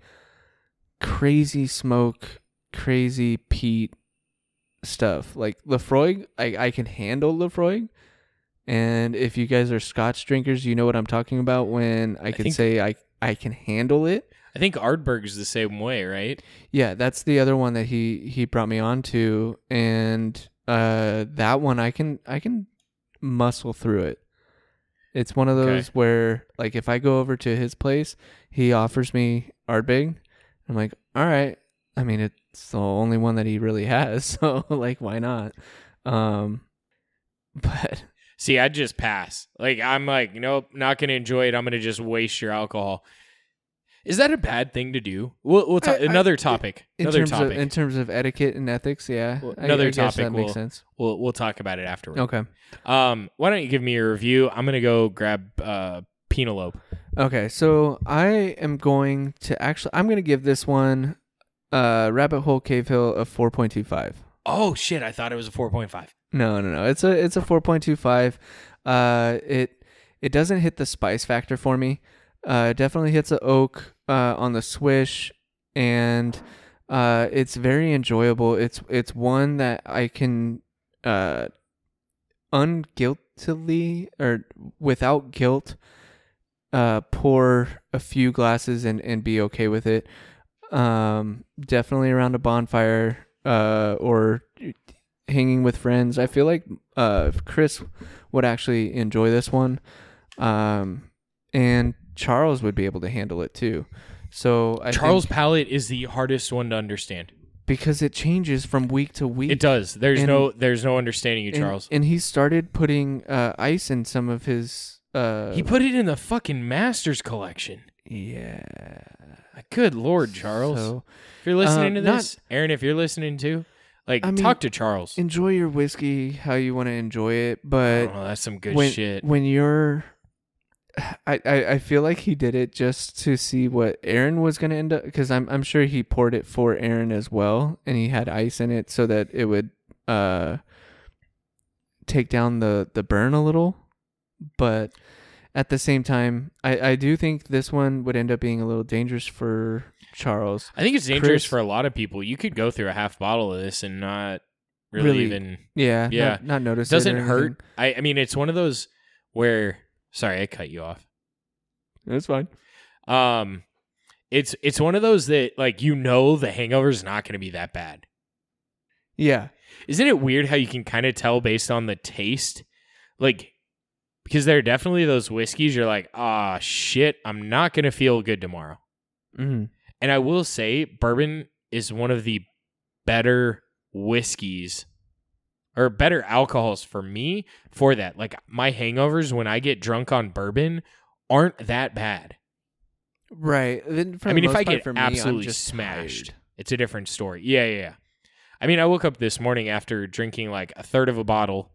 crazy smoke, crazy peat stuff. Like Laphroaig, I I can handle Laphroaig. And if you guys are Scotch drinkers, you know what I'm talking about when I can think- say I I can handle it. I think Ardbeg's the same way, right? Yeah, that's the other one that he he brought me on to, and uh, that one I can I can muscle through it. It's one of Okay. those where like if I go over to his place, he offers me Ardbeg. I'm like, all right. I mean, it's the only one that he really has, *laughs* so like, why not? Um, *laughs* but See, I'd just pass. Like I'm like, nope, not gonna enjoy it. I'm gonna just waste your alcohol. Is that a bad thing to do? We'll, we'll talk I- I- another topic. in Another terms topic. of in terms of etiquette and ethics, yeah, Well, another I guess topic that makes we'll- sense. we'll we'll talk about it afterward. Okay. Um, why don't you give me a review? I'm gonna go grab uh Penelope. Okay, so I am going to actually I'm going to give this one uh Rabbit Hole Cave Hill a 4.25. Oh shit! I thought it was a 4.5. No, no, no. It's a it's a 4.25. Uh it it doesn't hit the spice factor for me. Uh it definitely hits a oak uh on the swish and uh it's very enjoyable. It's it's one that I can uh unguiltily or without guilt uh pour a few glasses and and be okay with it. Um definitely around a bonfire uh or hanging with friends. I feel like uh Chris would actually enjoy this one. Um and Charles would be able to handle it too. So I Charles think palate is the hardest one to understand. because it changes from week to week. It does. There's And- no there's no understanding you, And- Charles. And, he started putting uh ice in some of his uh he put it in the fucking Masters collection. yeah. Good lord, Charles. So if you're listening uh, to not- this, Aaron, if you're listening too, like I mean, talk to Charles. enjoy your whiskey how you want to enjoy it, but oh, that's some good when, shit. when you're I, I, I feel like he did it just to see what Aaron was gonna end up because I'm I'm sure he poured it for Aaron as well and he had ice in it so that it would uh take down the the burn a little but at the same time I, I do think this one would end up being a little dangerous for Charles I think it's dangerous Chris- for a lot of people. You could go through a half bottle of this and not really, Really even yeah Yeah. not, not notice it doesn't hurt. I I mean, it's one of those where sorry, I cut you off. it's fine Um, it's it's one of those that like you know the hangover's not going to be that bad. yeah Isn't it weird how you can kind of tell based on the taste, like because there are definitely those whiskeys you're like, ah, shit, I'm not going to feel good tomorrow. mm And I will say, bourbon is one of the better whiskeys or better alcohols for me for that. Like my hangovers when I get drunk on bourbon aren't that bad. Right. Then for I mean, if I get me, absolutely just smashed, tired. it's a different story. Yeah, yeah, yeah. I mean, I woke up this morning after drinking like a third of a bottle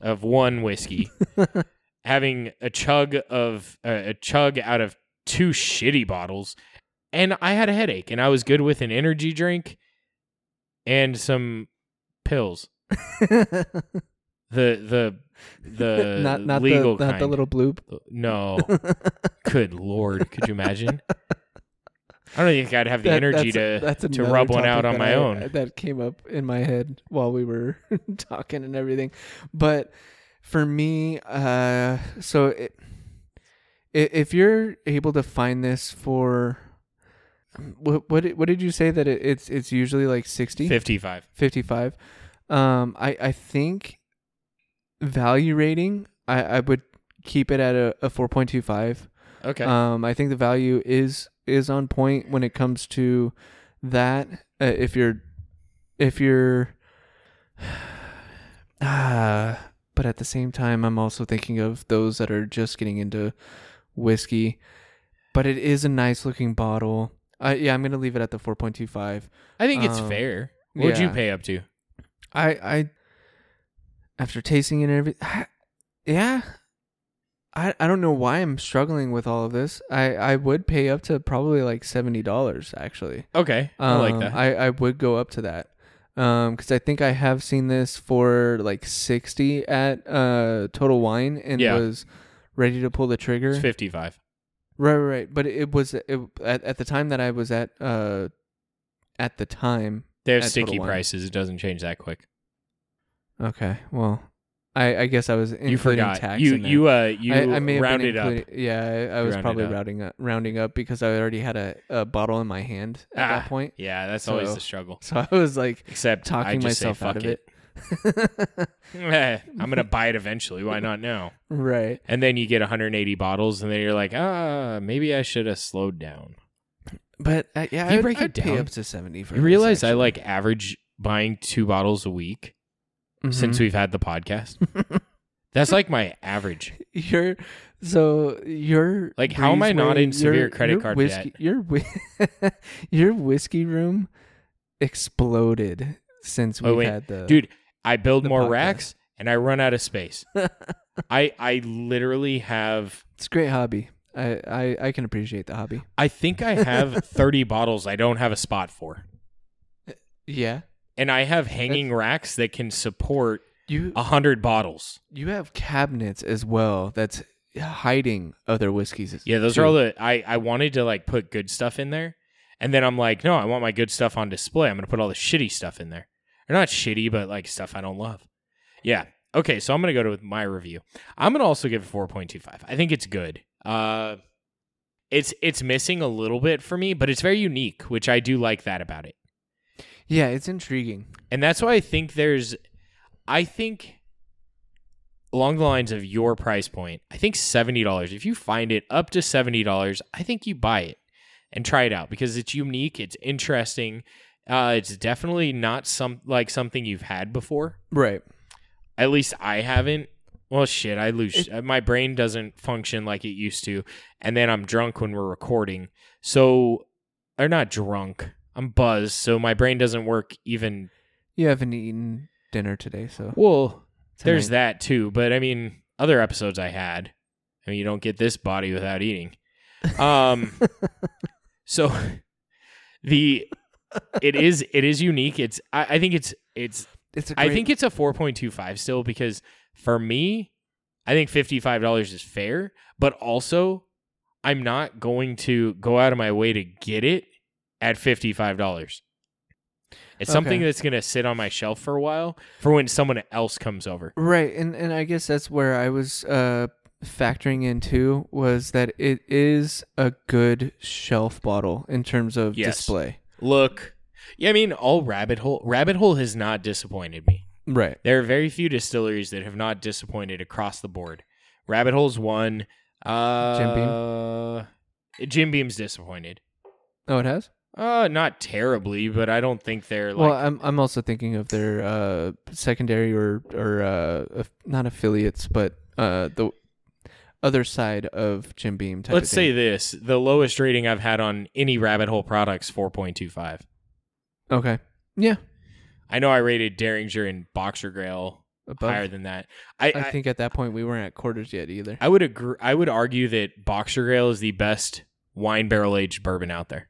of one whiskey, *laughs* having a chug of uh, a chug out of two shitty bottles, and I had a headache, and I was good with an energy drink and some pills. The the the *laughs* not not legal the not the little bloop. no. Good lord, could you imagine? I don't think I'd have the That- energy that's- to that's to rub one out on my I- own. That came up in my head while we were *laughs* talking and everything. But for me, uh, so it, if you're able to find this for what what did- what did you say that it, it's it's usually like 60 Fifty-five. 55 um i i think value rating i i would keep it at a, a 4.25 Okay. um, I think the value is is on point when it comes to that. Uh, if you're, if you're, *sighs* ah, but at the same time, I'm also thinking of those that are just getting into whiskey. But it is a nice looking bottle. Uh, yeah, I'm gonna leave it at the 4.25. I think it's um, fair. What'd you yeah. pay up to? I I after tasting it and everything, *sighs* yeah. I, I don't know why I'm struggling with all of this. I, I would pay up to probably like seventy dollars actually. Okay, I like Um, that. I, I would go up to that. Um, because I think I have seen this for like sixty at uh Total Wine and Yeah. was ready to pull the trigger. it's fifty-five. Right, right, right. But it was it, at at the time that I was at uh at the time. They have sticky prices. It doesn't change that quick. Okay, well, I I guess I was including you forgot. tax You you uh you I, I may have rounded been up. Yeah, I, I was probably up. rounding up, rounding up because I already had a, a bottle in my hand at Ah, that point. Yeah, that's always So- the struggle. *laughs* So I was like Except talking myself out "Fuck of it. Eh, *laughs* *laughs* I'm gonna buy it eventually. Why not now? right. And then you get 180 bottles, and then you're like, ah, maybe I should have slowed down. But uh, yeah, you I'd, break it I'd pay down, up to seventy for. You realize I like average buying two bottles a week since Mhm. we've had the podcast. That's like my average. *laughs* you're so your Like, how am I not in severe your- credit your card whiskey, debt? Your your whiskey room exploded since Oh, we've wait. had the Dude, I build the more podcast. racks and I run out of space. *laughs* I I literally have It's a great hobby. I, I I can appreciate the hobby. I think I have *laughs* 30 bottles I don't have a spot for. Uh, yeah, And I have hanging racks that can support you a 100 bottles. you have cabinets as well. That's hiding other whiskeys. Yeah, those too. are all the I I wanted to like put good stuff in there. And then I'm like, no, I want my good stuff on display. I'm going to put all the shitty stuff in there. Or not shitty, but like stuff I don't love. Yeah. Okay, so I'm going to go to with my review. I'm going to also give it 4.25. I think it's good. Uh it's it's missing a little bit for me, but it's very unique, which I do like that about it. Yeah, it's intriguing. And that's why I think there's I think along the lines of your price point, I think $70. If you find it up to $70, I think you buy it and try it out because it's unique, it's interesting. Uh, it's definitely not some like something you've had before. Right. At least I haven't. Well, shit, I lose. It- uh, my brain doesn't function like it used to, and then I'm drunk when we're recording. So, or not drunk. I'm buzzed, so my brain doesn't work even. You haven't eaten dinner today, so Well, there's that too, but I mean, other episodes I had. I mean, you don't get this body without eating. Um, *laughs* so *laughs* the it is it is unique. It's I, I think it's it's It's a great, I think it's a 4.25 still because for me, I think $55 is fair, but also I'm not going to go out of my way to get it at $55. It's something that's going to sit on my shelf for a while for when someone else comes over. right, and and I guess that's where I was uh factoring in too was that it is a good shelf bottle in terms of Yes. display. Look, yeah, I mean, all Rabbit Hole, Rabbit Hole has not disappointed me. Right. There are very few distilleries that have not disappointed across the board. Rabbit Hole's one. Uh, Jim Beam? Jim Beam's disappointed. Oh, it has. Uh, not terribly, but I don't think they're like. well, I'm I'm also thinking of their uh secondary or or uh not affiliates, but uh the other side of Jim Beam. Type let's say this: the lowest rating I've had on any rabbit hole products, four point two five. okay, yeah, I know I rated Dareringer and Boxergrail above. higher than that. I, I I, think at that point we weren't at quarters yet either. I would agree. I would argue that Boxergrail is the best wine barrel aged bourbon out there.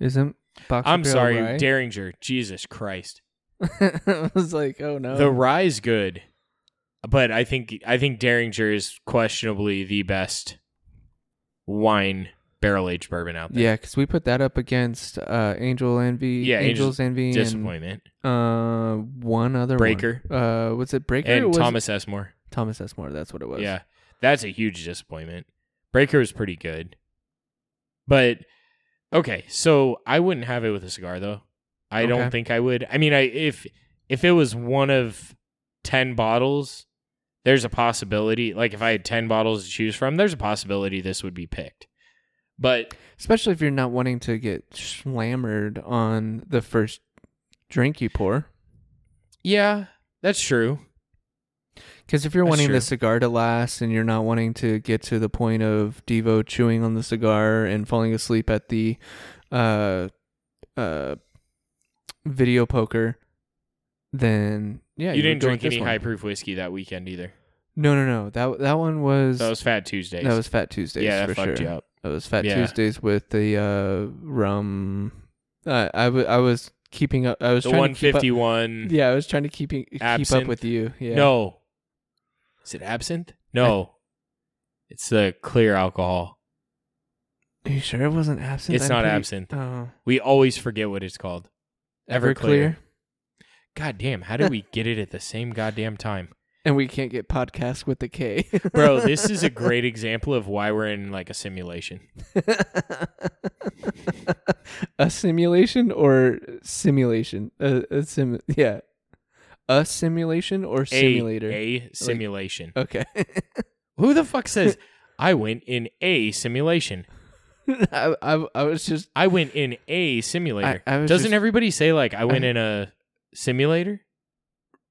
Isn't Boxer I'm Barrel sorry, rye? Dareringer. Jesus Christ. *laughs* I was like, oh no. The rye's good, but I think I think Dareringer is questionably the best wine barrel aged bourbon out there. yeah, because we put that up against uh, Angel Envy, Yeah, Angel's Envy, Disappointment. and uh, one other Breaker. One. Uh, was it Breaker? And Thomas S. Moore. it- Thomas S. Moore. That's what it was. Yeah, that's a huge disappointment. Breaker was pretty good, but okay. So I wouldn't have it with a cigar though. I Okay. don't think I would. I mean, I if if it was one of ten bottles, there's a possibility. Like if I had ten bottles to choose from, there's a possibility this would be picked. But Especially if you're not wanting to get slammered on the first drink you pour. yeah, that's true. Because if you're That's wanting true. the cigar to last and you're not wanting to get to the point of Devo chewing on the cigar and falling asleep at the uh, uh, video poker, then yeah, you, would didn't drink any high proof whiskey that weekend either. No, no, no. That that one was That was Fat Tuesdays. that was Fat Tuesdays. yeah, for fucked sure. you up. It was Fat Yeah. Tuesdays with the uh, rum. Uh, I wa- I was keeping up. I was The trying one to keep up. fifty one. Yeah, I was trying to keep keep up Absinthe? with you. Yeah. No. Is it absinthe? No. it's the clear alcohol. Are you sure it wasn't absinthe? It's I'm not pretty- absinthe. Oh, We always forget what it's called. Everclear. God damn, how did we get it at the same goddamn time? *laughs* And we can't get podcast with the K. *laughs* Bro, *laughs* this is a great example of why we're in like a simulation. a simulation or simulation? A, a sim. Yeah. A simulation or simulator? A, a simulation. Okay. Who the fuck says I went in a simulation? I, I I was just I went in a simulator. I Doesn't just- everybody say like I went in a simulator?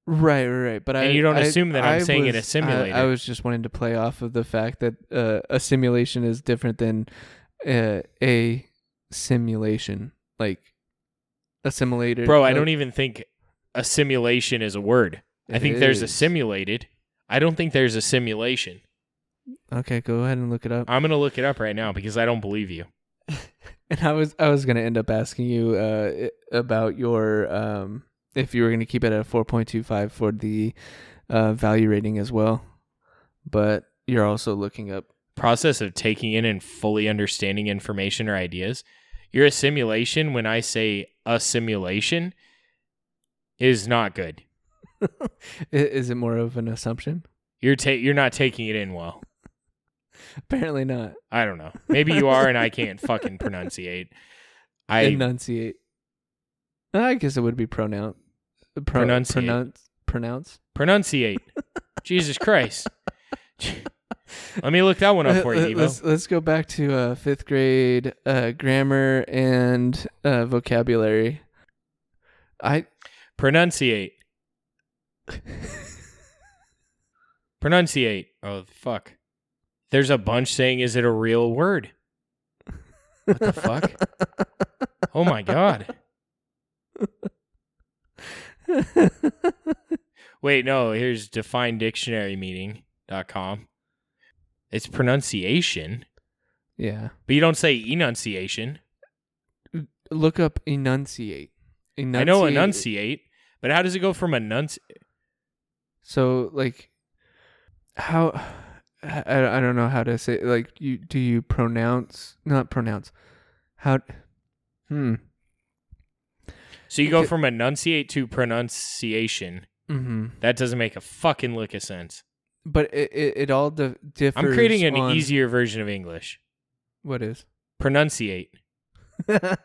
Right, right, right. But I you don't I- assume that I'm I saying it a was- I- simulator. I, was just wanting to play off of the fact that uh, a simulation is different than uh, a simulation, like a simulator. Bro, I don't even think a simulation is a word. I think there's a simulated. I don't think there's a simulation. Okay, go ahead and look it up. I'm gonna look it up right now because I don't believe you. *laughs* And I was I was gonna end up asking you uh, about your um if you were gonna keep it at four point two five for the uh, value rating as well, but you're also looking up. Process of taking in and fully understanding information or ideas. You're a simulation when I say a simulation is not good. *laughs* Is it more of an assumption? You're ta- you're not taking it in well. *laughs* Apparently not. I don't know. Maybe you are and I can't fucking pronunciate. *laughs* I enunciate. I guess it would be pronoun. Pro- Pronunciate. Pronounce. Pronounce. pronunciate. *laughs* Jesus Christ. Let me look that one up for you, Uh, let's let's go back to uh, fifth grade uh, grammar and uh, vocabulary. I Pronunciate. *laughs* Pronunciate. Oh fuck. There's a bunch saying is it a real word? What the fuck? *laughs* Oh my god. *laughs* Wait, no, here's definedictionarymeaning.com. It's pronunciation, yeah. but you don't say enunciation. Look up enunciate. enunciate. I know enunciate, but how does it go from enunci So like, how? I, I don't know how to say. Like, you do you pronounce? Not pronounce. How? Hmm. So you go from enunciate to pronunciation. Mm-hmm. That doesn't make a fucking lick of sense. But it it, it all di- differs. I'm creating an on- easier version of English. What is? Pronunciate. *laughs* but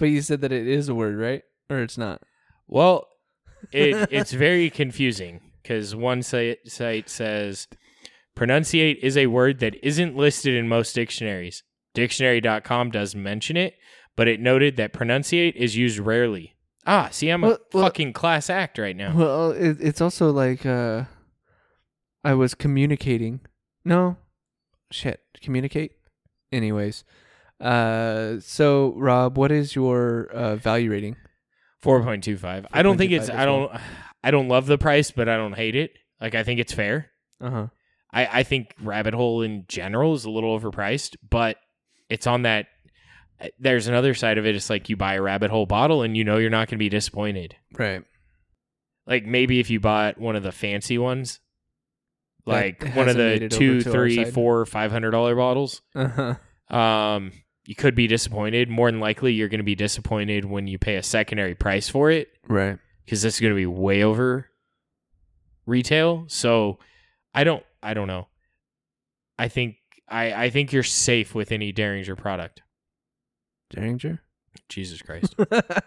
you said that it is a word, right? Or it's not. Well, *laughs* it, it's very confusing because one site, site says pronunciate is a word that isn't listed in most dictionaries. Dictionary.com does mention it, but it noted that pronunciate is used rarely. Ah, see, I'm Well- a well- fucking class act right now. Well, it, it's also like uh, I was communicating. No, shit, communicate. Anyways, uh, so Rob, what is your uh, value rating? Four point two five. I don't think it's. I don't. I don't love the price, but I don't hate it. Like I think it's fair. Uh huh. I, I think Rabbit Hole in general is a little overpriced, but it's on that. There's another side of it. It's like you buy a Rabbit Hole bottle and you know you're not going to be disappointed. Right. Like maybe if you bought one of the fancy ones, like one of the two, three, four, five hundred dollar bottles, Uh huh. um, you could be disappointed. More than likely, you're going to be disappointed when you pay a secondary price for it Right. because this is going to be way over retail. So I don't I don't know. I think I I think you're safe with any Dareringer product. Dareringer. Jesus Christ.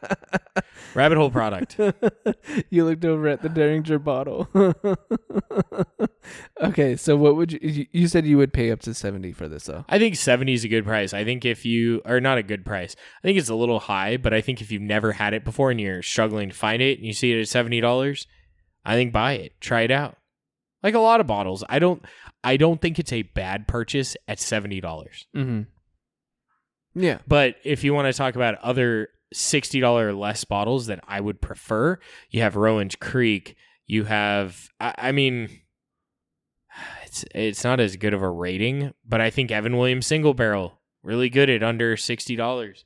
*laughs* Rabbit hole product. *laughs* you looked over at the Dareringer bottle. *laughs* okay, so what would you? you- said you would pay up to seventy for this, though. I think 70 is a good price. I think if you are not a good price. I think it's a little high, but I think if you've never had it before and you're struggling to find it and you see it at $70, I think buy it. Try it out. Like a lot of bottles. I don't I don't think it's a bad purchase at $70. Mm-hmm. Yeah. But if you want to talk about other sixty dollar or less bottles that I would prefer, you have Rowan's Creek. You have, I, I mean, it's it's not as good of a rating, but I think Evan Williams Single Barrel really good at under sixty dollars.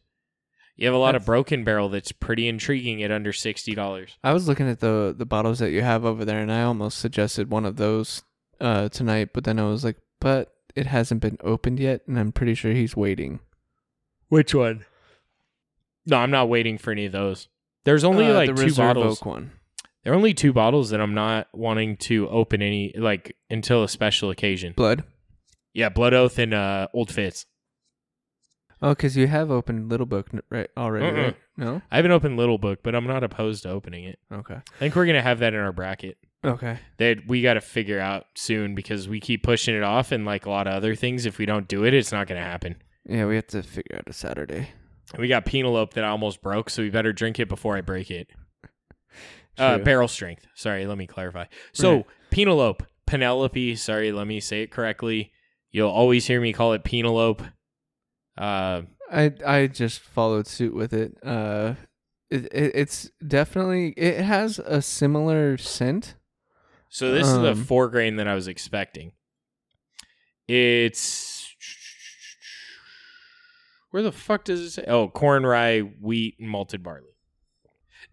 You have a lot of Broken Barrel that's pretty intriguing at under sixty dollars. I was looking at the the bottles that you have over there, and I almost suggested one of those uh, tonight, but then I was like, but it hasn't been opened yet, and I'm pretty sure he's waiting. Which one? No, I'm not waiting for any of those. There's only Uh, like the two bottles. Oak one. There are only two bottles that I'm not wanting to open any like until a special occasion. Blood. Yeah, Blood Oath and uh, Old Fitz. Oh, because you have opened Little Book right already, Mm-mm. right? No. I haven't opened Little Book, but I'm not opposed to opening it. Okay. I think we're gonna have that in our bracket. Okay. That we got to figure out soon because we keep pushing it off, and like a lot of other things, if we don't do it, it's not gonna happen. Yeah, we have to figure out a Saturday. We got Penelope that I almost broke, so we better drink it before I break it. Uh, barrel strength. Sorry, let me clarify. So Right. Penelope, Penelope. Sorry, let me say it correctly. You'll always hear me call it Penelope. Uh, I I just followed suit with it. Uh, it, it it's definitely it has a similar scent. so this is the Um, four grain that I was expecting. It's where the fuck does it say? Oh, corn, rye, wheat, and malted barley.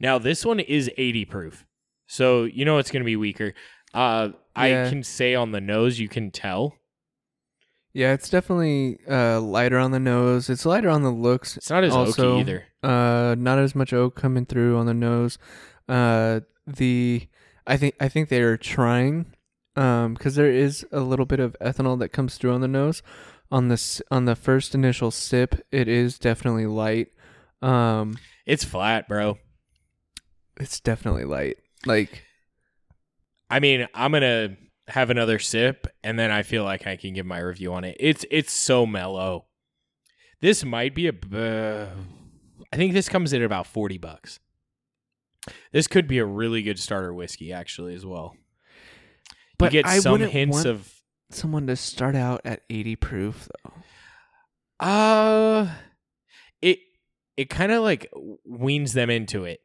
Now this one is eighty proof, so you know it's going to be weaker. Uh, Yeah. I can say on the nose, you can tell Yeah, it's definitely uh lighter on the nose. It's lighter on the looks. it's not as Also- oaky either. Uh, not as much oak coming through on the nose. Uh, the I think I think they are trying, um, because there is a little bit of ethanol that comes through on the nose. On this on the first initial sip, it is definitely light. Um, It's flat, bro. it's definitely light. Like I mean, I'm gonna have another sip, and then I feel like I can give my review on it. It's it's so mellow. This might be a. Uh, I think this comes in at about forty bucks. This could be a really good starter whiskey, actually, as well. But you get I some hints want- of. Someone to start out at 80 proof though. Uh, it it kind of like weans them into it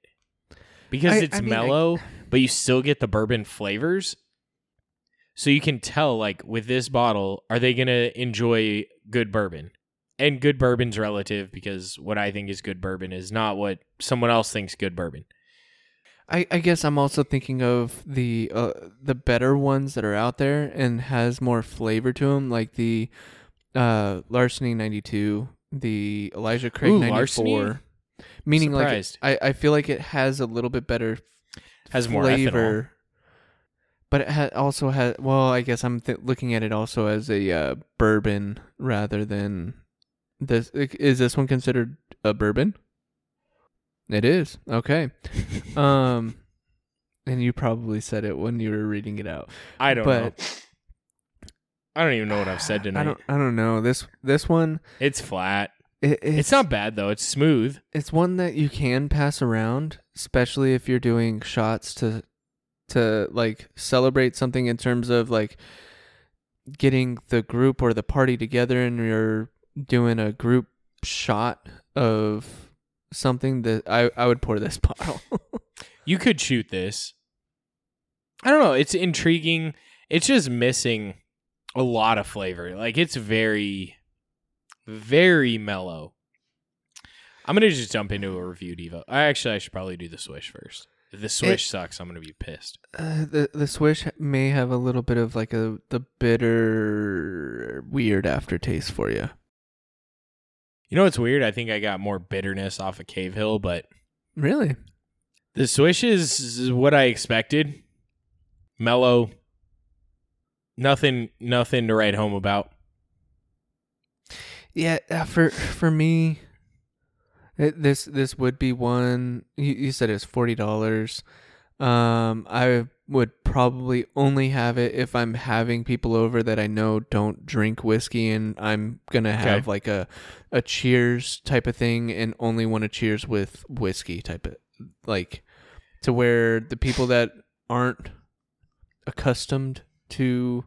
because I- it's I mean, I- mellow, *sighs* but you still get the bourbon flavors. So you can tell, like with this bottle, are they gonna enjoy good bourbon? And good bourbon's relative because what I think is good bourbon is not what someone else thinks good bourbon. I, I guess I'm also thinking of the uh, the better ones that are out there and has more flavor to them, like the uh, Larceny 92, the Elijah Craig 94. Meaning, Surprised. like I, I feel like it has a little bit better Has more ethanol. flavor, but it ha- also has. Well, I guess I'm th- looking at it also as a uh, bourbon rather than this. Is this one considered a bourbon? It is okay. um, and you probably said it when you were reading it out. I don't but- know. I don't even know what I've said *sighs* tonight. I don't. I don't know this. This one. It's flat. It, it's, It's not bad though. It's smooth. It's one that you can pass around, especially if you're doing shots to to like celebrate something in terms of like getting the group or the party together and you're doing a group shot of something that I I would pour this *laughs* bottle. You could shoot this. I don't know. It's intriguing. It's just missing a lot of flavor. Like it's very, very mellow. I'm gonna just jump into a review, Devo. I actually I should probably do the swish first. If the swish sucks, I'm gonna be pissed. Uh, the the swish may have a little bit of like a the bitter weird aftertaste for you. You know what's weird? I think I got more bitterness off of Cave Hill, but Really? the swish is what I expected. Mellow. Nothing nothing to write home about. Yeah, uh, for for me, it, this this would be one. You, you said it's forty dollars. Um, I would probably only have it if I'm having people over that I know don't drink whiskey, and I'm gonna have like a a cheers type of thing, and only want to cheers with whiskey type of like to where the people that aren't accustomed to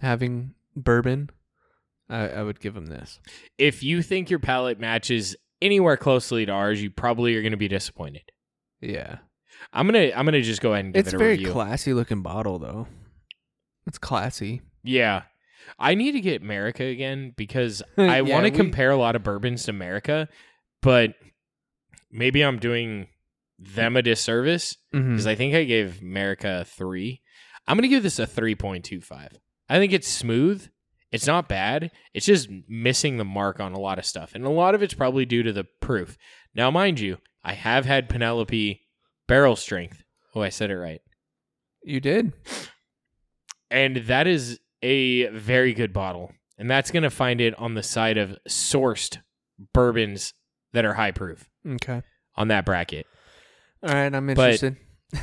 having bourbon, I, I would give them this. if you think your palate matches anywhere closely to ours, you probably are going to be disappointed. Yeah. I'm gonna I'm gonna just go ahead and give It's it a very review. classy looking bottle though. It's classy. yeah, I need to get America again because *laughs* I Yeah, want to we- compare a lot of bourbons to America, but maybe I'm doing them a disservice mm-hmm. because I think I gave America a three. I'm gonna give this a three point two five. I think it's smooth. It's not bad. It's just missing the mark on a lot of stuff, and a lot of it's probably due to the proof. Now, mind you, I have had Penelope barrel strength. Oh, I said it right. You did. and that is a very good bottle and that's going to find it on the side of sourced bourbons that are high proof Okay. on that bracket All right, I'm But- interested. *laughs*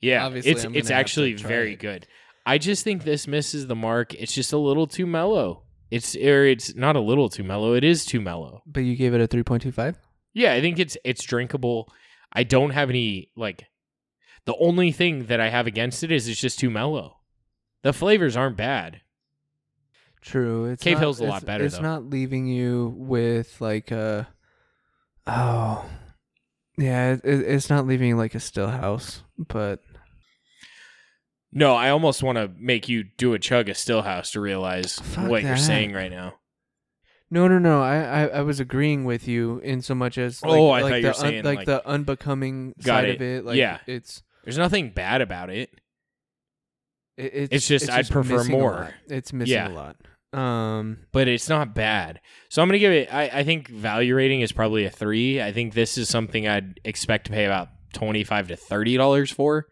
yeah Obviously, it's it's gonna have to actually very it. good i just think this misses the mark it's just a little too mellow it's or it's not a little too mellow it is too mellow but you gave it a 3.25? yeah i think it's it's drinkable i don't have any like the only thing that i have against it is it's just too mellow the flavors aren't bad True. It's Cave not- Hill's a lot better, It's though. not leaving you with like a Oh. Yeah, it, it- it's not leaving you like a still house, but No, I almost want to make you do a chug of Stillhouse to realize Fuck what you're saying right now. No, no, no. I, I, I was agreeing with you in so much as like, Oh, I like thought you the were saying, like, like- the unbecoming Got side it. of it. Like Yeah. it's There's nothing bad about it. it, it's, It's just I'd prefer missing a more. lot. It's missing Yeah. a lot. Um, but it's not bad. So I'm gonna give it. I, I think value rating is probably a three. I think this is something I'd expect to pay about twenty five to thirty dollars for,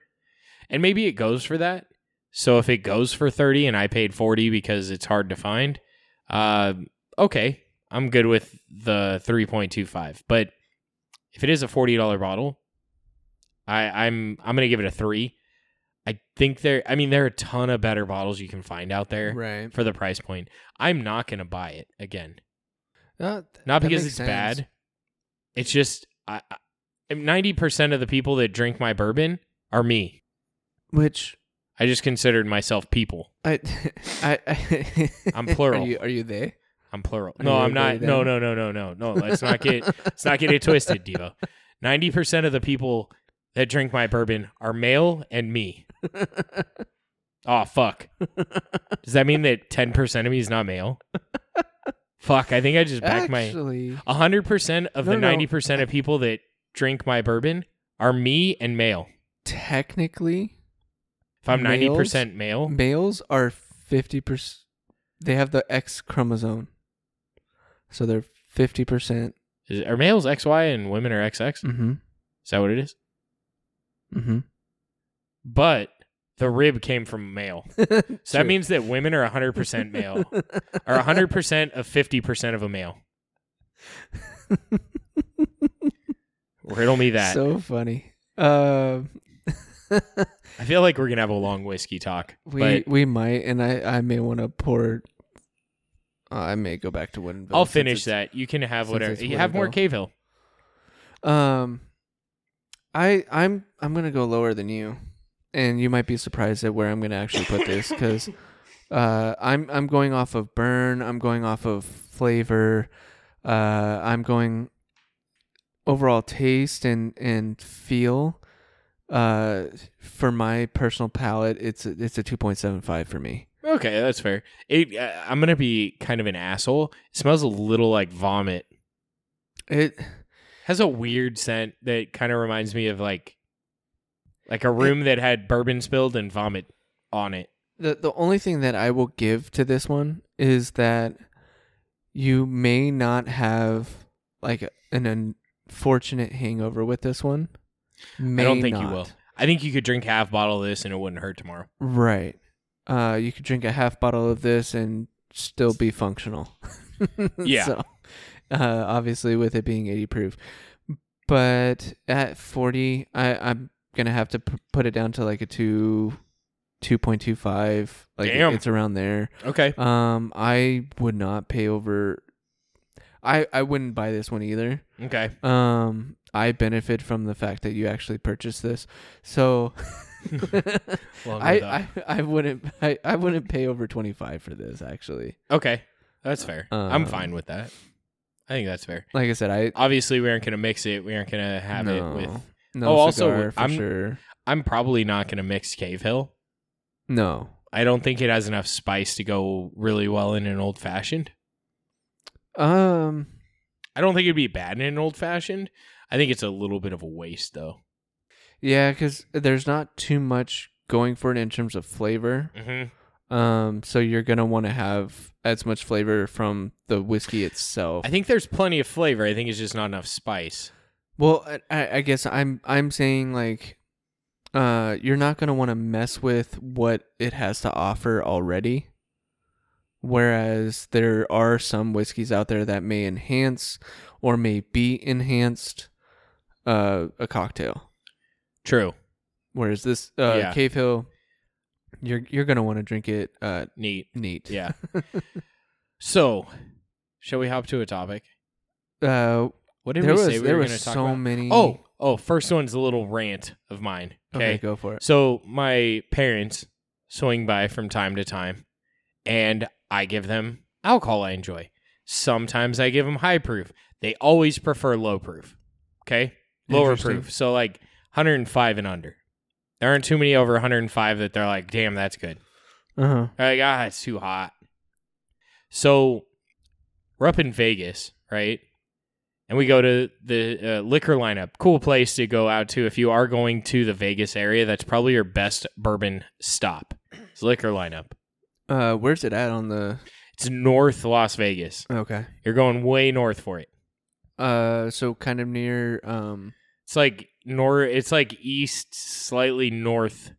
and maybe it goes for that. So if it goes for thirty and I paid forty because it's hard to find, uh, okay, I'm good with the three point two five. But if it is a forty dollar bottle, I, I'm I'm gonna give it a three. I think there. I mean, there are a ton of better bottles you can find out there right. for the price point. I'm not going to buy it again. Uh, Not because it's sense. bad. It's just I, I 90% of the people that drink my bourbon are me. Which I just considered myself people. I, *laughs* I, I I'm plural. *laughs* Are you, are you they? I'm plural. No, I'm not. No, no, no, no, no, no. Let's not get let's not get it twisted, Devo. 90% of the people that drink my bourbon are male and me. *laughs* Oh fuck. Does that mean that 10% of me is not male? Fuck, I think I just backed my Actually, hundred percent of No, the no. ninety percent of people that drink my bourbon are me and male. technically, If I'm ninety percent male, males are fifty percent. They have the X chromosome, so they're fifty percent. is, are males XY and women are XX? Is Mm-hmm. that what it is? Mm-hmm. But the rib came from male, *laughs* so that means that women are hundred percent male, *laughs* or hundred percent of fifty percent of a male. *laughs* Riddle me that. so funny. Uh, I feel like we're gonna have a long whiskey talk. we we might, and I I may want to pour I may go back to Woodinville. I'll finish that. You can have whatever. You have more Cave Hill. Um, I I'm I'm gonna go lower than you, and you might be surprised at where I'm gonna actually put this because *laughs* uh, I'm I'm going off of burn. I'm going off of flavor. Uh, I'm going overall taste and and feel. Uh, for my personal palate, it's a, it's a two point seven five for me. Okay, that's fair. It, uh, I'm gonna be kind of an asshole. It smells a little like vomit. It Has a weird scent that kind of reminds me of like like a room that had bourbon spilled and vomit on it. the the only thing that I will give to this one is that you may not have like an unfortunate hangover with this one. May I don't think you will. I think you could drink half bottle of this and it wouldn't hurt tomorrow. Right. Uh, you could drink a half bottle of this and still be functional. *laughs* *laughs* Yeah. So, uh, obviously, with it being 80 proof, but at 40, I, I'm gonna have to p- put it down to like a two, 2.25. Like Damn. it's around there. Okay. Um, I would not pay over. I I wouldn't buy this one either. Okay. Um, I benefit from the fact that you actually purchased this, so *laughs* *laughs* I, I I wouldn't I, I wouldn't pay over twenty five for this actually. okay. That's fair. I'm Um, fine with that. I think that's fair. Like I said, I Obviously, we aren't going to mix it. We aren't going to have no, it with. no Oh, also, for I'm- sure. I'm probably not going to mix Cave Hill. No, I don't think it has enough spice to go really well in an old fashioned. um, I don't think it'd be bad in an old fashioned. I think it's a little bit of a waste, though. Yeah, because there's not too much going for it in terms of flavor. Mm-hmm. Um, so you're gonna want to have as much flavor from the whiskey itself. I think there's plenty of flavor. I think it's just not enough spice. Well, I- I, guess I'm I'm saying like, uh, you're not gonna want to mess with what it has to offer already. Whereas there are some whiskeys out there that may enhance or may be enhanced uh, a cocktail. True. Whereas this uh, Yeah. Cave Hill, you're you're gonna want to drink it uh, Neat. neat. Yeah. *laughs* so, shall we hop to a topic? Uh, What did there we was say we there were was going to talk so about? many. Oh, oh, first one's a little rant of mine. okay, Okay. go for it. So my parents swing by from time to time, and I give them alcohol I enjoy. Sometimes I give them high proof. They always prefer low proof. Okay, lower Interesting. proof. So like 105 and under. There aren't too many over 105 that they're like, damn, that's good. Uh huh. They're like, ah, it's too hot. So we're up in Vegas, right? And we go to the uh, liquor lineup. Cool place to go out to if you are going to the Vegas area. That's probably your best bourbon stop. It's liquor lineup. Uh, where's it at on the? It's North Las Vegas. Okay. You're going way north for it. Uh, so kind of near um. It's like nor. It's like east, slightly north.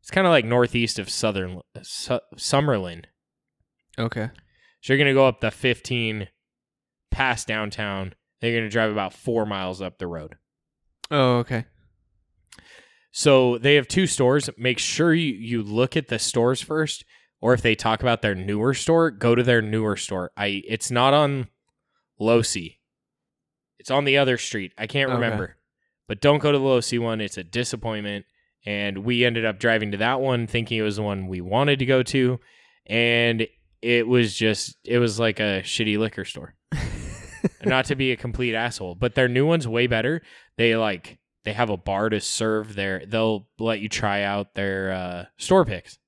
It's kind of like northeast of Southern Su- Summerlin. Okay. So you're gonna go up the 15 past downtown. Then you're gonna drive about four miles up the road. Oh, okay. So they have two stores. Make sure you, you look at the stores first, or if they talk about their newer store, go to their newer store. I it's not on Losee. It's on the other street. I can't Okay. remember. But don't go to the Losee one. It's a disappointment. And we ended up driving to that one thinking it was the one we wanted to go to. And it was just it was like a shitty liquor store. *laughs* not to be a complete asshole, but their new one's way better. They like they have a bar to serve their. They'll let you try out their uh, store picks.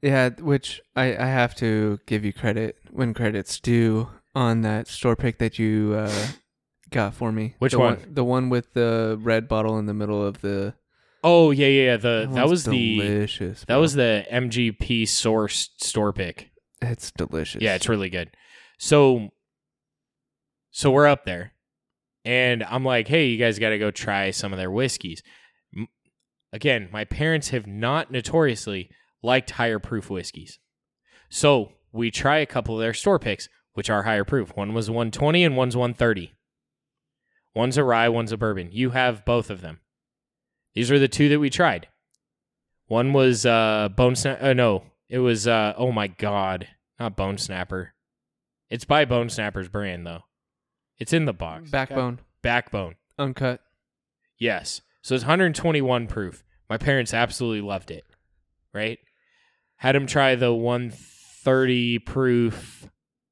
Yeah, which I I have to give you credit when credit's due on that store pick that you uh got for me. Which The one? The one with the red bottle in the middle of the. Oh yeah, yeah. yeah. The that one's was the delicious. that was the MGP source store pick. It's delicious. Yeah, it's really good. So, so we're up there, and I'm like, "Hey, you guys got to go try some of their whiskeys." M- Again, my parents have not notoriously liked higher proof whiskeys, so we try a couple of their store picks, which are higher proof. One was 120 and one's 130. One's a rye, one's a bourbon. You have both of them. These are the two that we tried. One was uh, bone snap. Uh, no, it was uh, oh my god, not bone snapper. It's by Bone Snappers brand though. It's in the box. Backbone, Backbone. uncut. Yes. So it's 121 proof. My parents absolutely loved it. Right? Had them try the 130 proof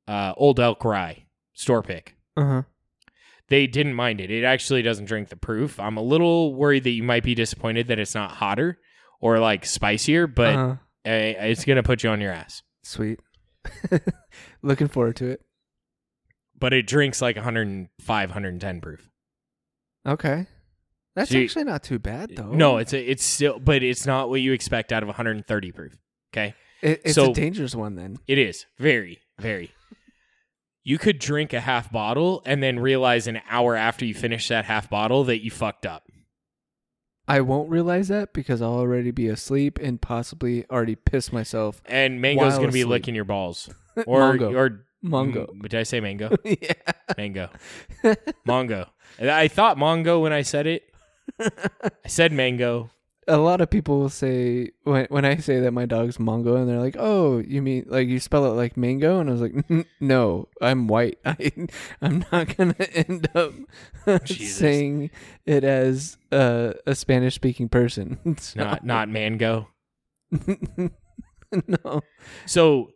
uh, Old Elk Rye store pick. Uh huh. They didn't mind it. It actually doesn't drink the proof. I'm a little worried that you might be disappointed that it's not hotter or like spicier, but uh-huh. uh, it's going to put you on your ass. Sweet. *laughs* Looking forward to it. But it drinks like 105, 110 proof. Okay. That's So you- actually not too bad though. No, it's a, it's still, but it's not what you expect out of 130 proof. Okay. It, it's so- a dangerous one then. It is very, very. You could drink a half bottle and then realize an hour after you finish that half bottle that you fucked up. I won't realize that because I'll already be asleep and possibly already piss myself. And mango's going to be asleep. licking your balls. *laughs* Or, Mongo. or, Mongo. Mm, did I say mango? *laughs* yeah. Mango. Mongo. *laughs* I thought Mongo when I said it. I said mango. A lot of people will say when when I say that my dog's Mongo, and they're like, "Oh, you mean like you spell it like mango?" And I was like, "No, I'm white. *laughs* I I'm not gonna *laughs* end up saying it as uh, a Spanish speaking person." *laughs* So- Not not mango. no. So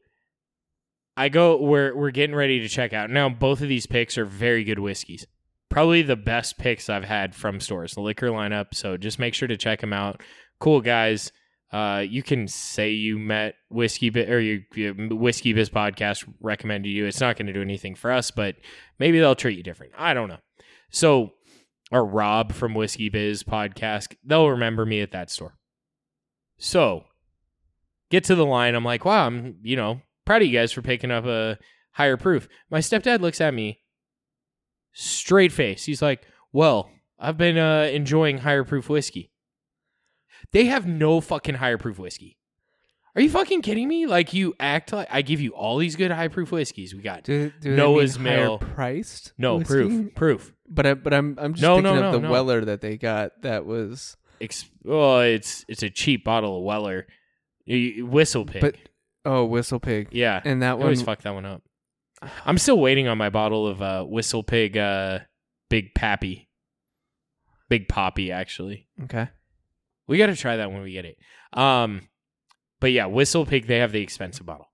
I go we're we're getting ready to check out. Now both of these picks are very good whiskeys. Probably the best picks I've had from stores, the liquor lineup. So just make sure to check them out. Cool guys. Uh, you can say you met whiskey Bi- or you, you whiskey biz podcast recommended you. It's not going to do anything for us, but maybe they'll treat you different. I don't know. So, or Rob from Whiskey Biz podcast, they'll remember me at that store. So, get to the line. I'm like, wow, I'm you know proud of you guys for picking up a higher proof. My stepdad looks at me, straight face. He's like, well, I've been uh, enjoying higher proof whiskey. They have no fucking higher proof whiskey. Are you fucking kidding me? Like you act like I give you all these good high proof whiskeys. We got Do, do Noah's they mean higher Mill. priced? no whiskey? proof, proof. But I, but I'm I'm just No, thinking no, of no, the no. Weller that they got. That was Ex- oh, it's it's a cheap bottle of Weller. Whistle pig. but oh Whistle Pig. yeah, And I that one always fuck that one up. I'm still waiting on my bottle of uh, Whistle Pig uh, Big Pappy. Big Poppy, actually. okay. We got to try that when we get it. Um, but yeah, Whistle Pig, they have the expensive bottle.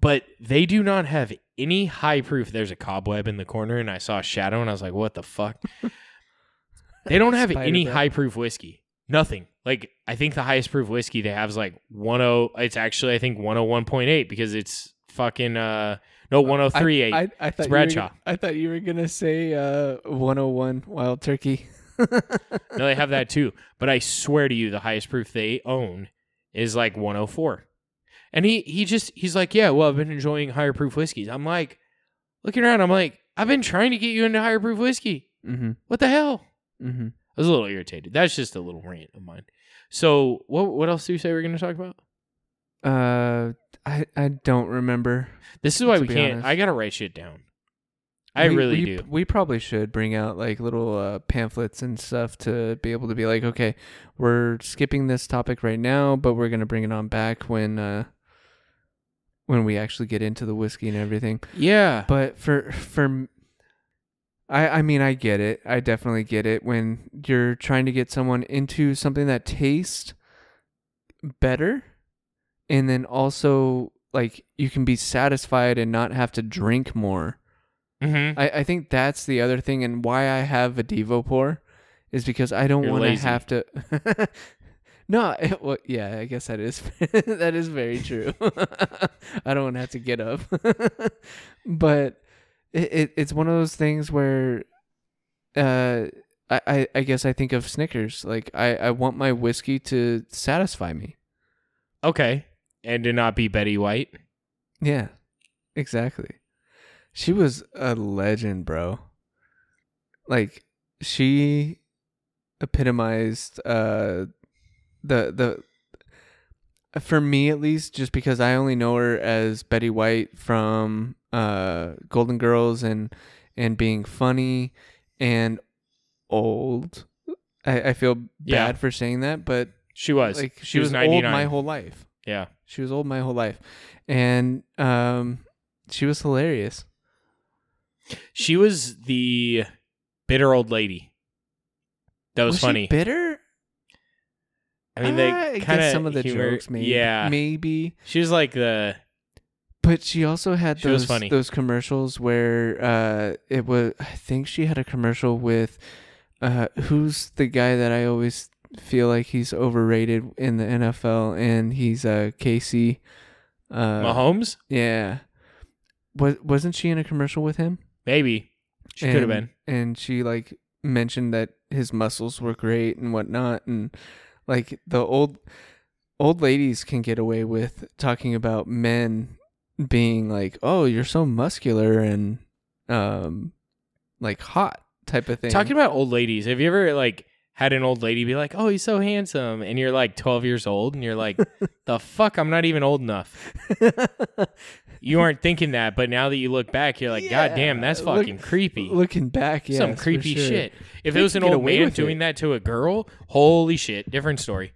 But they do not have any high proof. There's a cobweb in the corner, and I saw a shadow, and I was like, what the fuck? *laughs* they don't have Spider any web. high proof whiskey. Nothing. Like, I think the highest proof whiskey they have is like 10. It's actually, I think, 101.8 because it's fucking, uh, no, 103.8. I, I, I thought you were Bradshaw. gonna- I thought you were gonna say uh 101 Wild Turkey. *laughs* No, they have that too. But I swear to you, the highest proof they own is like 104. And he he just he's like, yeah, well, I've been enjoying higher proof whiskeys. I'm like, looking around, I'm like, I've been trying to get you into higher proof whiskey. mm-hmm. What the hell? Mm-hmm. I was a little irritated. That's just a little rant of mine. So what what else do you say we're going to talk about? Uh, I I don't remember. This is why we can't. honest. I gotta write shit down. I We- really we, do. We probably should bring out like little uh, pamphlets and stuff to be able to be like, okay, we're skipping this topic right now, but we're gonna bring it on back when uh when we actually get into the whiskey and everything. Yeah. But for for I I mean I get it. I definitely get it when you're trying to get someone into something that tastes better and then also like you can be satisfied and not have to drink more. Mm-hmm. I, I think that's the other thing and why I have a Devo pour is because I don't want to have to *laughs* No, *laughs* it- well, yeah, I guess that is *laughs* that is very true. I don't want to have to get up, but it, it it's one of those things where, uh, I, I I guess I think of Snickers. Like I I want my whiskey to satisfy me. Okay. And to not be Betty White. Yeah, exactly. She was a legend, bro. Like she epitomized uh the the for me at least just because I only know her as Betty White from uh Golden Girls and and being funny and old. I, I feel bad Yeah. for saying that, but She was. like she, was, old 99. my whole life. Yeah. She was old my whole life. And um She was hilarious. She was the bitter old lady. That was, she funny. bitter. I mean, they I kind of some of the jokes, maybe. Yeah, maybe. she was like the But she also had She was those funny. those commercials where uh, it was. I think she had a commercial with uh, who's the guy that I always feel like he's overrated in the NFL, and he's uh, Casey. Uh, Mahomes. Yeah. Was wasn't she in a commercial with him? Maybe she could have been. And she like mentioned that his muscles were great and whatnot, and like the old old ladies can get away with talking about men being like, "Oh, you're so muscular and um like hot" type of thing. Talking about old ladies, have you ever like had an old lady be like, "Oh, he's so handsome," and you're like 12 years old, and you're like, *laughs* "The fuck, I'm not even old enough." *laughs* You aren't thinking that, but now that you look back, you're like, "God damn, that's look- fucking creepy." Looking back, yeah, Some creepy shit. If They it was can an get old away man with doing it. that to a girl, holy shit, different story.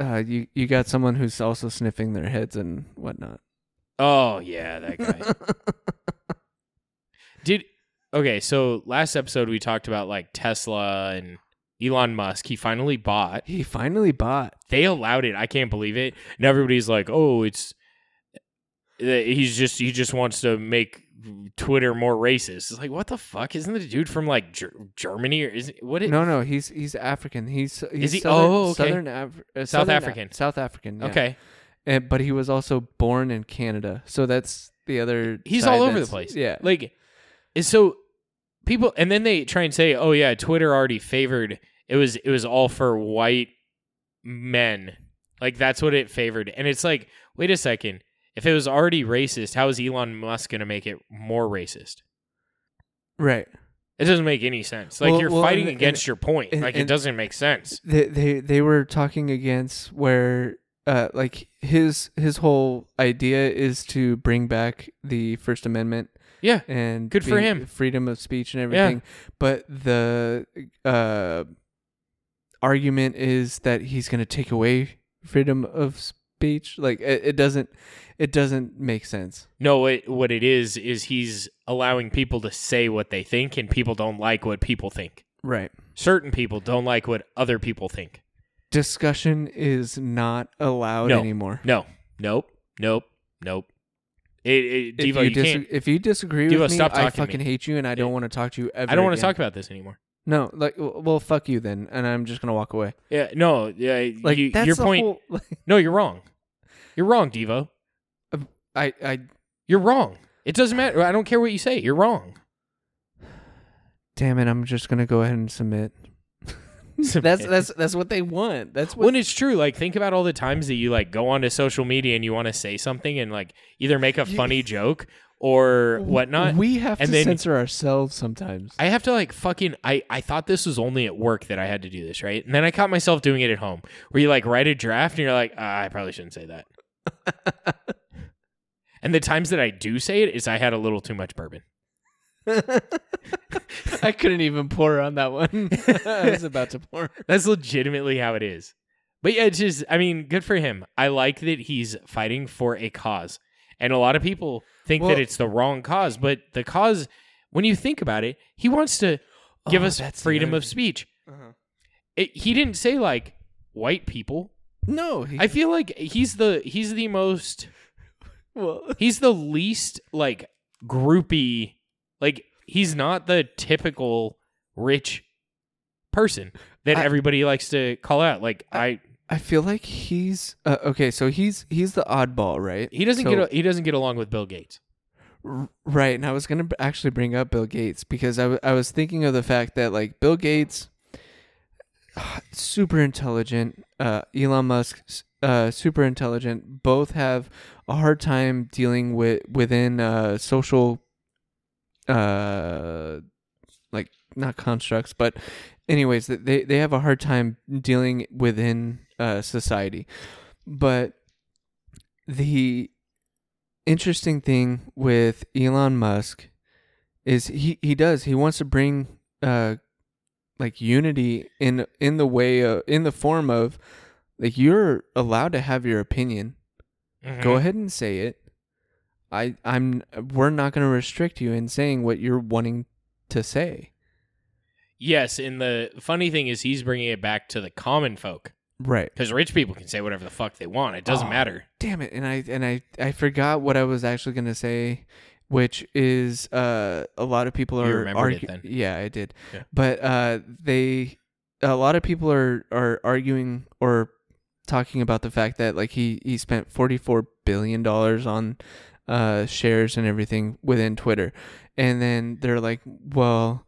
Uh, you you got someone who's also sniffing their heads and whatnot. Oh yeah, that guy. *laughs* Did okay? So last episode we talked about like Tesla and Elon Musk. He finally bought. He finally bought. They allowed it. I can't believe it. And everybody's like, "Oh, it's." uh, He's just he just wants to make Twitter more racist. It's like what the fuck? Isn't the dude from like Ger- Germany or is it, what? It, No, no, he's he's African. He's, he's Is he? Southern, Oh, okay. Southern Af- uh, South Southern Af- African. South African. yeah. Okay, And, but he was also born in Canada, so that's the other. he's all over the place. Yeah, like so people and then they try and say oh yeah twitter already favored it was it was all for white men. Like that's what it favored. And it's like wait a second. If it was already racist how is elon musk going to make it more racist? Right. it doesn't make any sense. Like Well- you're well, fighting and- against your point. and- like it doesn't make sense. They they they were talking against where. Uh, like his his whole idea is to bring back the First Amendment yeah and Good for him. freedom of speech and everything. Yeah. everything but the uh argument is that he's going to take away freedom of speech like it, it doesn't it doesn't make sense no it, what it is is he's allowing people to say what they think and people don't like what people think right certain people don't like what other people think discussion is not allowed No. anymore No, nope, nope, nope. It, it, if you, you, dis- if you disagree Devo, with me stop i talking to me. fucking hate you and i don't want to talk to you ever I don't want to again. talk about this anymore. no like well fuck you then and i'm just going to walk away Yeah, no, yeah. like you, that's your the point. whole, *laughs* No, you're wrong. You're wrong, Devo. i i You're wrong. It doesn't matter. I don't care what you say. You're wrong. *sighs* damn it i'm just going to go ahead and submit *laughs* that's that's that's what they want. That's what when it's true. Like, think about all the times that you like go onto social media and you want to say something and like either make a funny *laughs* joke or whatnot. we have and to then- censor ourselves sometimes. I have to like fucking I I thought this was only at work that I had to do this, right? And then I caught myself doing it at home. Where you like write a draft and you're like, ah, I probably shouldn't say that. *laughs* and the times that I do say it is I had a little too much bourbon. I couldn't even pour on that one. *laughs* I was about to pour. That's legitimately how it is. But yeah, it's just I mean, good for him. I like that he's fighting for a cause. And a lot of people think Well- that it's the wrong cause, but the cause when you think about it, he wants to give Oh, us freedom of speech. Uh-huh. It, he didn't say like white people. No, he, I feel like he's the he's the most *laughs* well, he's the least like groupy like he's not the typical rich person that I- everybody likes to call out. Like I, I feel like he's uh, okay. So he's he's the oddball, right? he doesn't So- get he doesn't get along with Bill Gates. R- Right, and I was gonna actually bring up Bill Gates because I, w- I was thinking of the fact that like Bill Gates, super intelligent, uh, Elon Musk, uh, super intelligent. Both have a hard time dealing with within uh, social, uh, like not constructs, but anyways, they they have a hard time dealing within uh, society, but the interesting thing with Elon Musk is he he does he wants to bring uh like unity in in the way of, in the form of like you're allowed to have your opinion. Mm-hmm. Go ahead and say it. I I'm we're not going to restrict you in saying what you're wanting to say. Yes, and the funny thing is he's bringing it back to the common folk Right. because rich people can say whatever the fuck they want. It doesn't Oh. matter. Damn it. And I and I I forgot what I was actually going to say which is uh a lot of people You are then. Yeah, I did. Yeah. But uh they a lot of people are are arguing or talking about the fact that like he he spent 44 billion dollars on uh shares and everything within Twitter. And then they're like, "Well,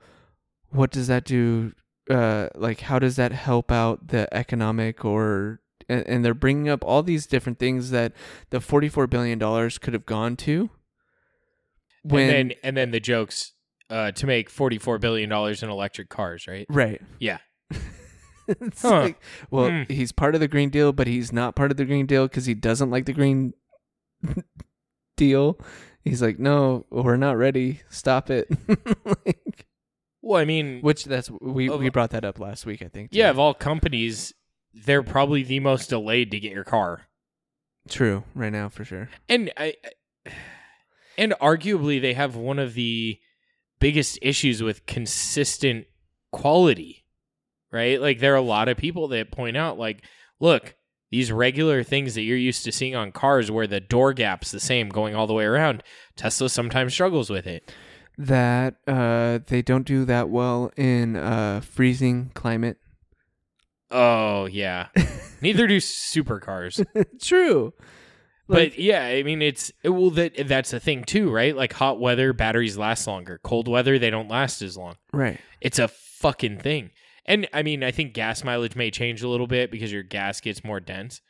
what does that do uh like how does that help out the economic or and, and they're bringing up all these different things that the 44 billion dollars could have gone to when and then and then the jokes uh, to make forty four billion dollars in electric cars, right? right Yeah. *laughs* Huh. like well Hmm. he's part of the green deal but he's not part of the green deal because he doesn't like the green deal. He's like no we're not ready. Stop it. *laughs* Like, Well, I mean, which that's we Of- we brought that up last week i think too. yeah, of all companies, they're probably the most delayed to get your car, true right now for sure. And I, and arguably they have one of the biggest issues with consistent quality, right? Like there are a lot of people that point out, like, look, these regular things that you're used to seeing on cars, where the door gap's the same going all the way around, Tesla sometimes struggles with it. that uh they don't do that well in uh freezing climate Oh yeah, *laughs* neither do supercars. *laughs* true But yeah, I mean it's it, well that that's a thing too, right? Like hot weather batteries last longer. Cold weather they don't last as long. right It's a fucking thing. And I mean, I think gas mileage may change a little bit because your gas gets more dense.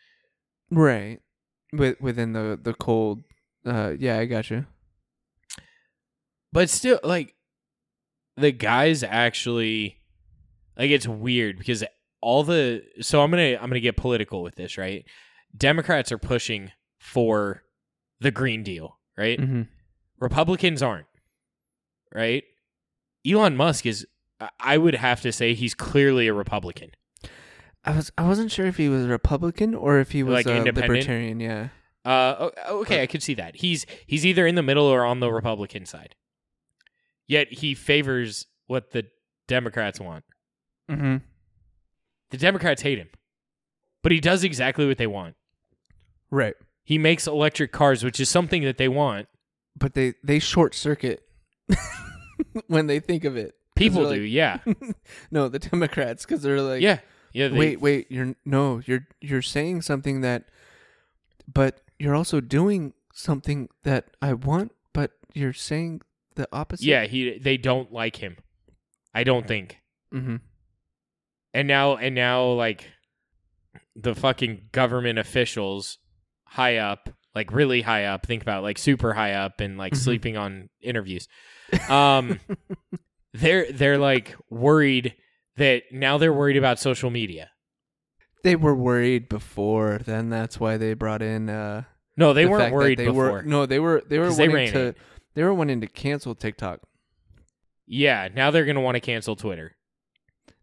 right with within the the cold uh yeah i got you But still like the guys actually like it's weird because all the so I'm going to I'm to get political with this, right? Democrats are pushing for the green deal, right? mm-hmm. Republicans aren't, right? Elon Musk is, I- would have to say, he's clearly a Republican. I was I wasn't sure if he was a Republican or if he was Like a libertarian. Yeah. Uh, okay, I could see that. He's he's either in the middle or on the Republican side. Yet he favors what the Democrats want. Mm-hmm. The Democrats hate him, but he does exactly what they want. Right. He makes electric cars, which is something that they want. But they they short circuit *laughs* when they think of it. People do, like- yeah, *laughs* no, the Democrats because they're like, yeah, yeah. They, wait, wait, you're no, you're you're saying something that, but you're also doing something that I want, but you're saying the opposite. yeah. He they don't like him. I don't think. Mm-hmm. and now and now like the fucking government officials high up like really high up think about it, like super high up and like Mhm. sleeping on interviews um *laughs* they're they're like worried that now they're worried about social media They were worried before, then that's why they brought in. uh no they the weren't worried they before Were, no, they were they were they wanting ran to. it. They were wanting to cancel TikTok. yeah now they're gonna want to cancel twitter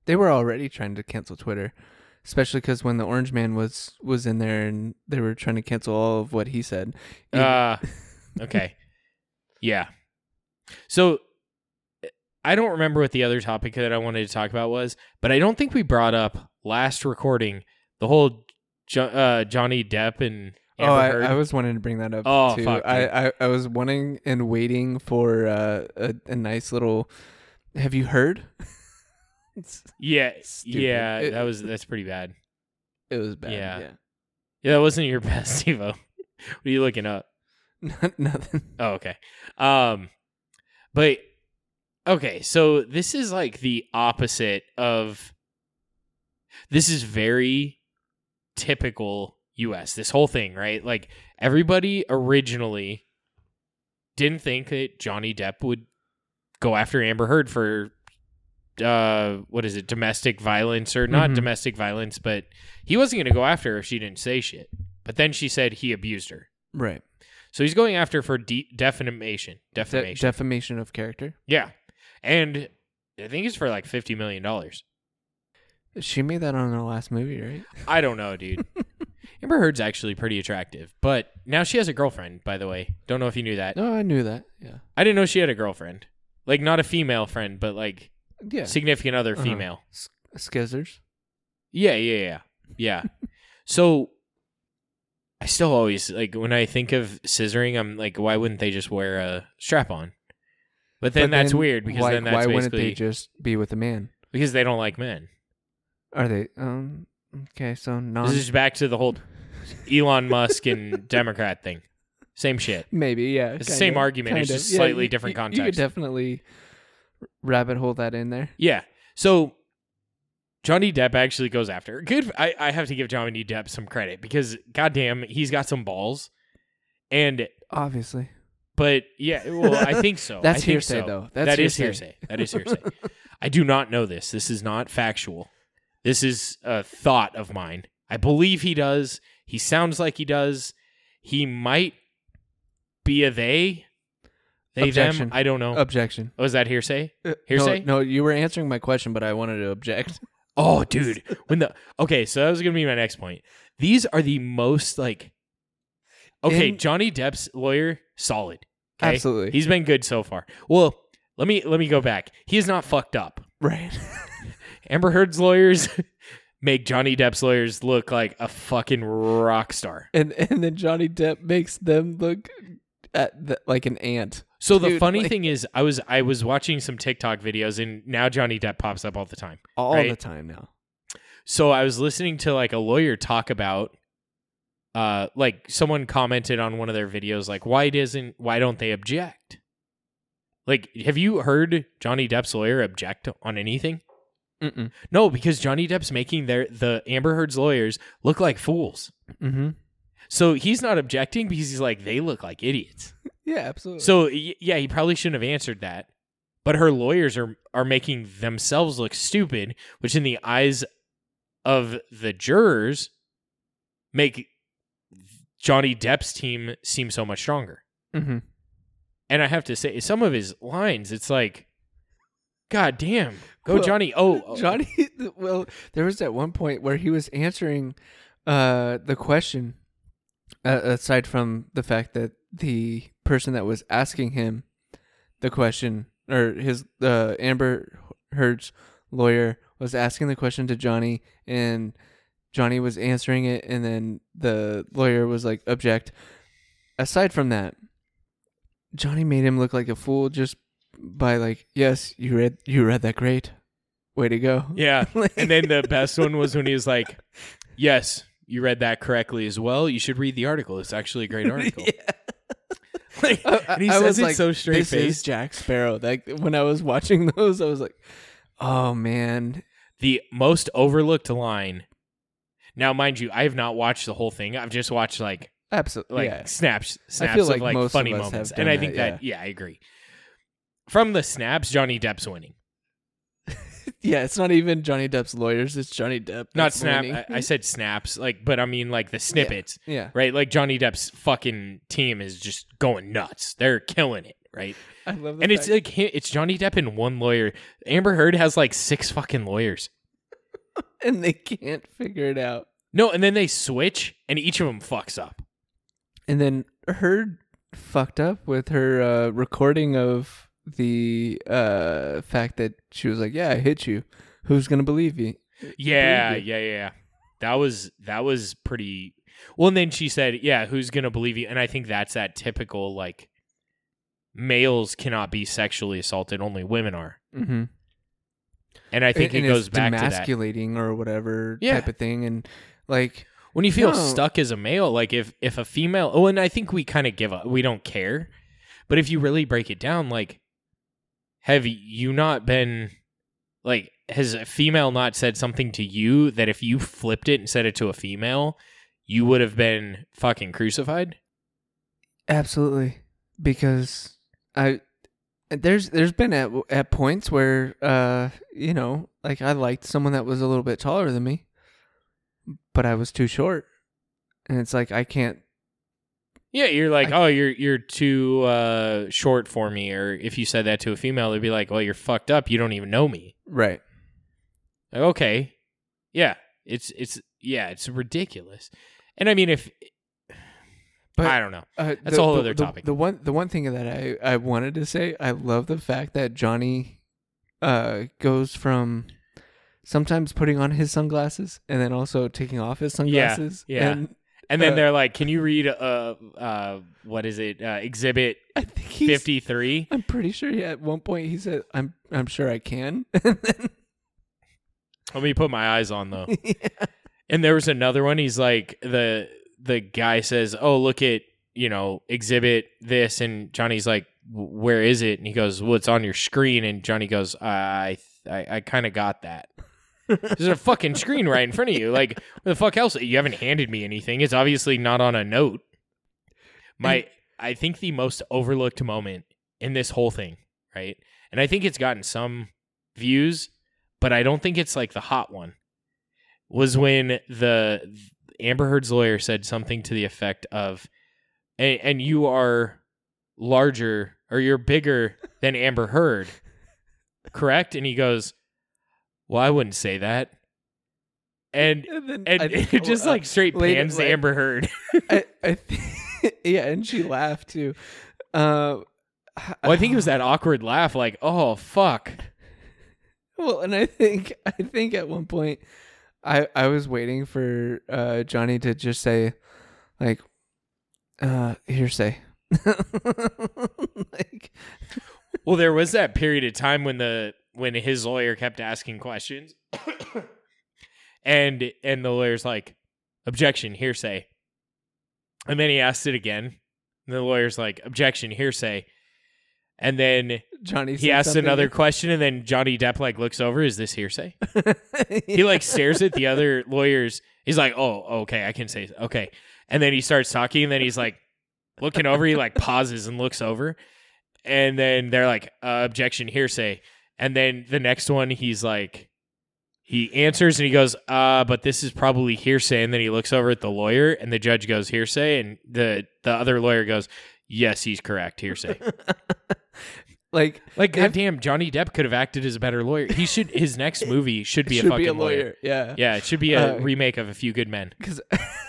They were already trying to cancel Twitter, especially because when the Orange Man was was in there and they were trying to cancel all of what he said. Uh *laughs* okay yeah so i don't remember what the other topic that i wanted to talk about was but i don't think we brought up last recording the whole jo- uh, johnny depp and Amber oh, I, I was wanting to bring that up Oh, too. I. I I was wanting and waiting for uh, a a nice little. Have you heard? *laughs* Yeah Stupid. yeah It- that was that's pretty bad it was bad. Yeah. Yeah. yeah that wasn't your *laughs* best evo what are you looking up *laughs* Not, nothing. Oh, okay. Um, but okay, so this is like the opposite of. This is very typical U.S. This whole thing, right? Like everybody originally didn't think that Johnny Depp would go after Amber Heard for uh what is it domestic violence or not Mhm. domestic violence but he wasn't going to go after her if she didn't say shit but then she said he abused her Right. so he's going after for de- defamation. De- Defamation. defamation of character. yeah. And I think it's for like $50 million. She made that on her last movie, right? I don't know, dude. *laughs* Amber Heard's actually pretty attractive, but now she has a girlfriend. By the way, don't know if you knew that. No, I knew that. Yeah. I didn't know she had a girlfriend. Like not a female friend, but like Yeah. significant other Uh-huh. female. S- Skizzers. Yeah, yeah, yeah, yeah. *laughs* so I still always like when I think of scissoring, I'm like, why wouldn't they just wear a strap on? But then But that's weird because why, then that's why wouldn't they just be with a man? because they don't like men. Are they? Um. Okay. So non. This is back to the whole Elon Musk and *laughs* Democrat thing. Same shit. Maybe. Yeah. It's the same argument, it's kinda. just slightly you- different you- You context. could definitely rabbit hole that in there. Yeah. So Johnny Depp actually goes after. her. Good. I, I have to give Johnny Depp some credit because goddamn, he's got some balls. And Obviously. But yeah, well, I think so. *laughs* That's think hearsay, so. though. That's That is hearsay. That is hearsay. *laughs* I do not know this. This is not factual. This is a thought of mine. I believe he does. He sounds like he does. He might be a they. They Objection. them. I don't know. Objection. oh, is that hearsay? Uh, Hearsay? No, no, you were answering my question, but I wanted to object. *laughs* Oh, dude. When the okay, so that was gonna be my next point. These are the most like Okay, In- Johnny Depp's lawyer, solid. Okay? Absolutely. He's been good so far. Well, let me let me go back. He's not fucked up. right. *laughs* Amber Heard's lawyers *laughs* make Johnny Depp's lawyers look like a fucking rock star. and and then Johnny Depp makes them look at the, like an ant. So the funny like- thing is I was I was watching some TikTok videos and now Johnny Depp pops up all the time. all Right. the time now. So I was listening to like a lawyer talk about uh like someone commented on one of their videos like why doesn't why don't they object? Like have you heard Johnny Depp's lawyer object on anything? Mm-mm. No, because Johnny Depp's making their the Amber Heard's lawyers look like fools. Mm-hmm. So he's not objecting because he's like they look like idiots. *laughs* Yeah, absolutely. So yeah, he probably shouldn't have answered that. But her lawyers are are making themselves look stupid, which in the eyes of the jurors make Johnny Depp's team seem so much stronger. hmm And I have to say, some of his lines, it's like, God damn, go Well, Johnny! Oh, oh, Johnny. *laughs* Well, there was at one point where he was answering uh, the question. Uh, aside from the fact that the person that was asking him the question, or his uh, Amber Heard's lawyer was asking the question to Johnny, and Johnny was answering it, and then the lawyer was like, "Object." Aside from that, Johnny made him look like a fool just by like, "Yes, you read you read that great, way to go." yeah. Like- *laughs* And then the best one was when he was like, "Yes, you read that correctly as well. You should read the article. It's actually a great *laughs* article." Yeah. *laughs* Like, oh, I- and he I says was it like, so straight this is. Jack Sparrow. Like when I was watching those, I was like, "Oh man, The most overlooked line. Now, mind you, I have not watched the whole thing. I've just watched like absolutely." like yeah. snaps, snaps feel of like like most funny of us have moments, and I that, think that yeah, I agree. From the snaps, Johnny Depp's winning. *laughs* yeah, it's not even Johnny Depp's lawyers; it's Johnny Depp. Not snap. I, I said snaps, like, but I mean like the snippets, yeah, right? Like Johnny Depp's fucking team is just going nuts. They're killing it, right? I love. The And it's like it's Johnny Depp and one lawyer. Amber Heard has like six fucking lawyers. *laughs* and they can't figure it out. No, and then they switch, and each of them fucks up. And then Heard fucked up with her uh, recording of the uh, fact that she was like, "Yeah, I hit you. Who's gonna believe you?" Yeah, believe yeah, yeah, yeah. That was that was pretty. Well, and then she said, "Yeah, who's gonna believe you?" And I think that's that typical like males cannot be sexually assaulted; only women are. Mm-hmm. And I think and it goes back to that demasculating or whatever Yeah. type of thing, and like when you feel No. stuck as a male. Like if if a female, oh, and I think we kind of give up. We don't care, but if you really break it down, like, have you not been like? Has a female not said something to you that if you flipped it and said it to a female, you would have been fucking crucified? absolutely because I there's there's been at at points where uh you know like I liked someone that was a little bit taller than me, but I was too short, and it's like I can't. Yeah, you're like, I- oh, you're you're too uh, short for me. Or if you said that to a female, they'd be like, well, you're fucked up. You don't even know me. Right. Like, okay, yeah, it's it's yeah, it's ridiculous. And I mean, if But I don't know, Uh, That's a whole other the, topic. The one, the one thing that I, I wanted to say, I love the fact that Johnny, uh, goes from sometimes putting on his sunglasses and then also taking off his sunglasses. yeah. And and then Uh, they're like, "Can you read uh uh what is it? Uh, exhibit fifty three? I'm pretty sure. He, at one point, he said, "I'm, I'm sure I can." *laughs* Let me put my eyes on though." *laughs* yeah. And there was another one. He's like the the guy says, "Oh, look at you know exhibit this," and Johnny's like, "Where is it?" And he goes, "Well, it's on your screen." And Johnny goes, "I I, I kind of got that." *laughs* There's a fucking screen right in front of you. Like, what the fuck else? You haven't handed me anything. It's obviously not on a note. My, I think the most overlooked moment in this whole thing, right? And I think it's gotten some views, but I don't think it's like the hot one. Was when the Amber Heard's lawyer said something to the effect of, "And, and you are larger or you're bigger than Amber Heard, correct?" And he goes, "Well, I wouldn't say that." And And and *laughs* it just uh, like straight later- pans later- Amber Heard. *laughs* I, I think, *laughs* yeah, and she laughed too. Uh, Well, I think it was that awkward laugh, like, "Oh fuck." Well, and I think I think at one point, I I was waiting for uh, Johnny to just say, like, uh, hearsay. *laughs* like, Well, there was that period of time when the when his lawyer kept asking questions, and and the lawyer's like, "Objection, hearsay," and then he asked it again, and the lawyer's like, "Objection, hearsay," and then Johnny. he asks something- another question, and then Johnny Depp like looks over, "Is this hearsay?" *laughs* he like stares at the other lawyers. He's like, "Oh, okay, I can say okay." And then he starts talking, and then he's like looking over. He like pauses and looks over, and then they're like, uh, "Objection, hearsay." And then the next one, he's like, he answers and he goes, "Uh, but this is probably hearsay." And then he looks over at the lawyer, and the judge goes, "Hearsay," and the the other lawyer goes, "Yes, he's correct, hearsay." *laughs* like Like, goddamn, Johnny Depp could have acted as a better lawyer. He should. His *laughs* next movie should be should a fucking be a lawyer. lawyer. Yeah. Yeah, it should be a Uh, remake of A Few Good Men. because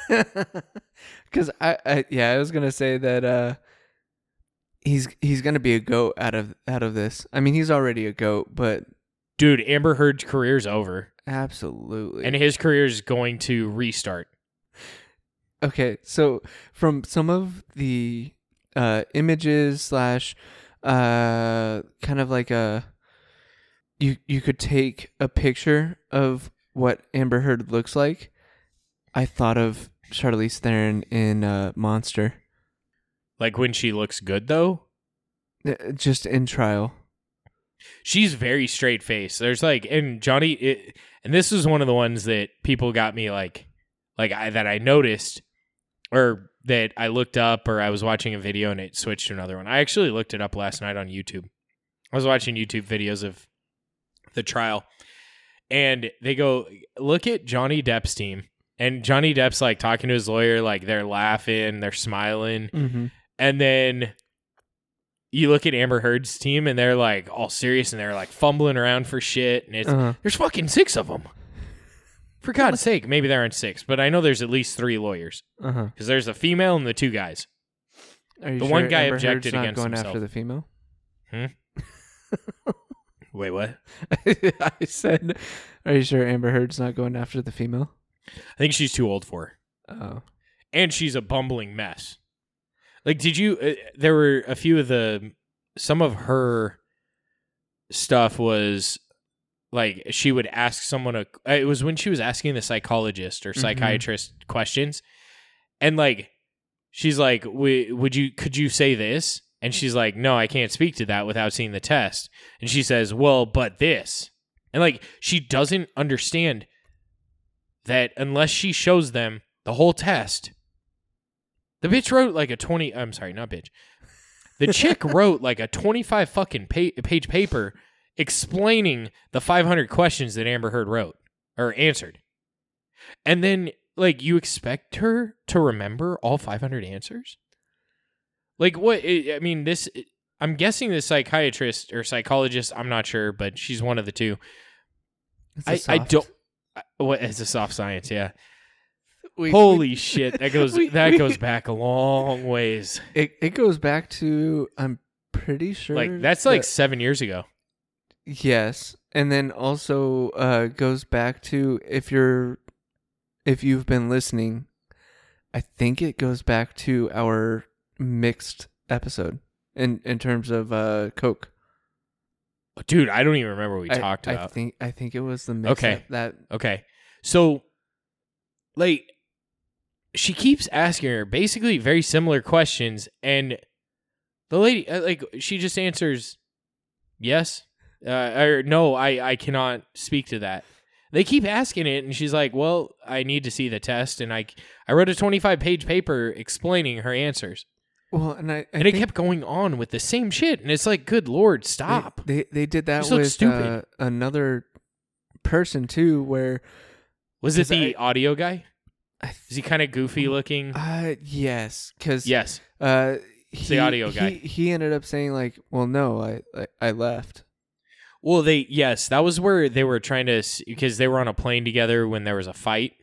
because *laughs* I, I yeah I was gonna say that uh he's he's gonna be a goat out of out of this. I mean he's already a goat, but Dude, Amber Heard's career's over, absolutely. and his career is going to restart. okay, so from some of the uh images slash uh kind of like a you you could take a picture of what Amber Heard looks like. I thought of Charlize Theron in uh Monster. Like when she looks good, though, Uh, Just in trial. she's very straight faced. There's like, and Johnny, it, and this is one of the ones that people got me like, like I that I noticed, or that I looked up, or I was watching a video and it switched to another one. I actually looked it up last night on YouTube. I was watching YouTube videos of the trial, and they go look at Johnny Depp's team, and Johnny Depp's like talking to his lawyer, like they're laughing, they're smiling, Mm-hmm. and then you look at Amber Heard's team and they're like all serious and they're like fumbling around for shit. And it's Uh-huh. there's fucking six of them. For God's sake, maybe there aren't six, but I know there's at least three lawyers Uh huh. because there's a female and the two guys. Are you The sure one guy Amber objected Heard's not against going himself. after the female? *laughs* Wait, what? *laughs* I said, "Are you sure Amber Heard's not going after the female?" I think she's too old for her, Oh, and she's a bumbling mess. Like, did you? Uh, there were a few of the some of her stuff was like she would ask someone a it was when she was asking the psychologist or Mhm. psychiatrist questions. And like she's like "W- would you could you say this? And she's like no i can't speak to that without seeing the test. And she says well but this. And like she doesn't understand that unless she shows them the whole test the bitch wrote like a 20 i'm sorry not bitch. The chick *laughs* wrote like a 25 fucking pa- page paper explaining the 500 questions that Amber Heard wrote or answered. And then like you expect her to remember all 500 answers? Like what I I mean this I'm guessing the psychiatrist or psychologist, I'm not sure, but she's one of the two. I, a I, I soft- don't I- what it's a soft science, yeah. *laughs* we- Holy we- shit, that goes *laughs* we- that we- goes back a long ways. It it goes back to I'm pretty sure Like that's like that- seven years ago. Yes, and then also uh goes back to if you're if you've been listening, I think it goes back to our mixed episode in in terms of uh Coke. Dude, I don't even remember what we I- talked I think I think it was the mix Okay. that Okay. So like she keeps asking her basically very similar questions and the lady uh, like she just answers yes uh, or no I I cannot speak to that. They keep asking it and she's like, "Well, I need to see the test." And I I wrote a 25-page paper explaining her answers. well, and I, I and it kept going on with the same shit and it's like, "Good lord, stop." They they, did that just with stupid. uh, another person too, where Was it the I- audio guy? I Is he kind of goofy looking? uh yes, because yes. uh he, the audio guy. He, he ended up saying like, well, no, I I, I left. Well, they yes, that was where they were trying to because they were on a plane together when there was a fight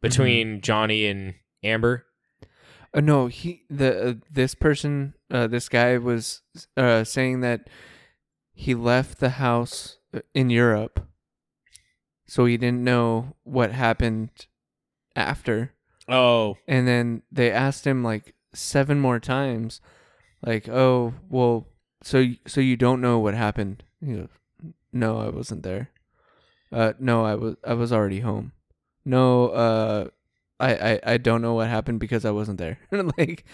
between Johnny and Amber. Uh, no, he the uh, this person uh, this guy was uh, saying that he left the house uh, in Europe, so he didn't know what happened after. Oh, And then they asked him like seven more times, like, "Oh, well, so so you don't know what happened?" He goes, "No, I wasn't there. Uh, no, I was I was already home. No, uh, I I, I don't know what happened because I wasn't there." *laughs* like,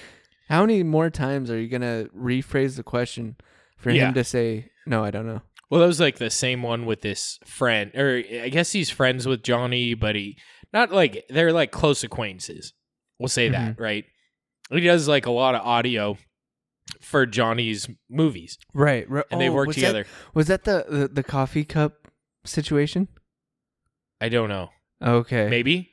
how many more times are you gonna rephrase the question for Yeah. him to say, "No, I don't know"? well, that was like the same one with this friend, or I guess he's friends with Johnny, but he not like they're like close acquaintances. We'll say that, right? He does like a lot of audio for Johnny's movies, Right, right. and they Oh, work was that- together. was that the, the the coffee cup situation? I don't know. Okay, maybe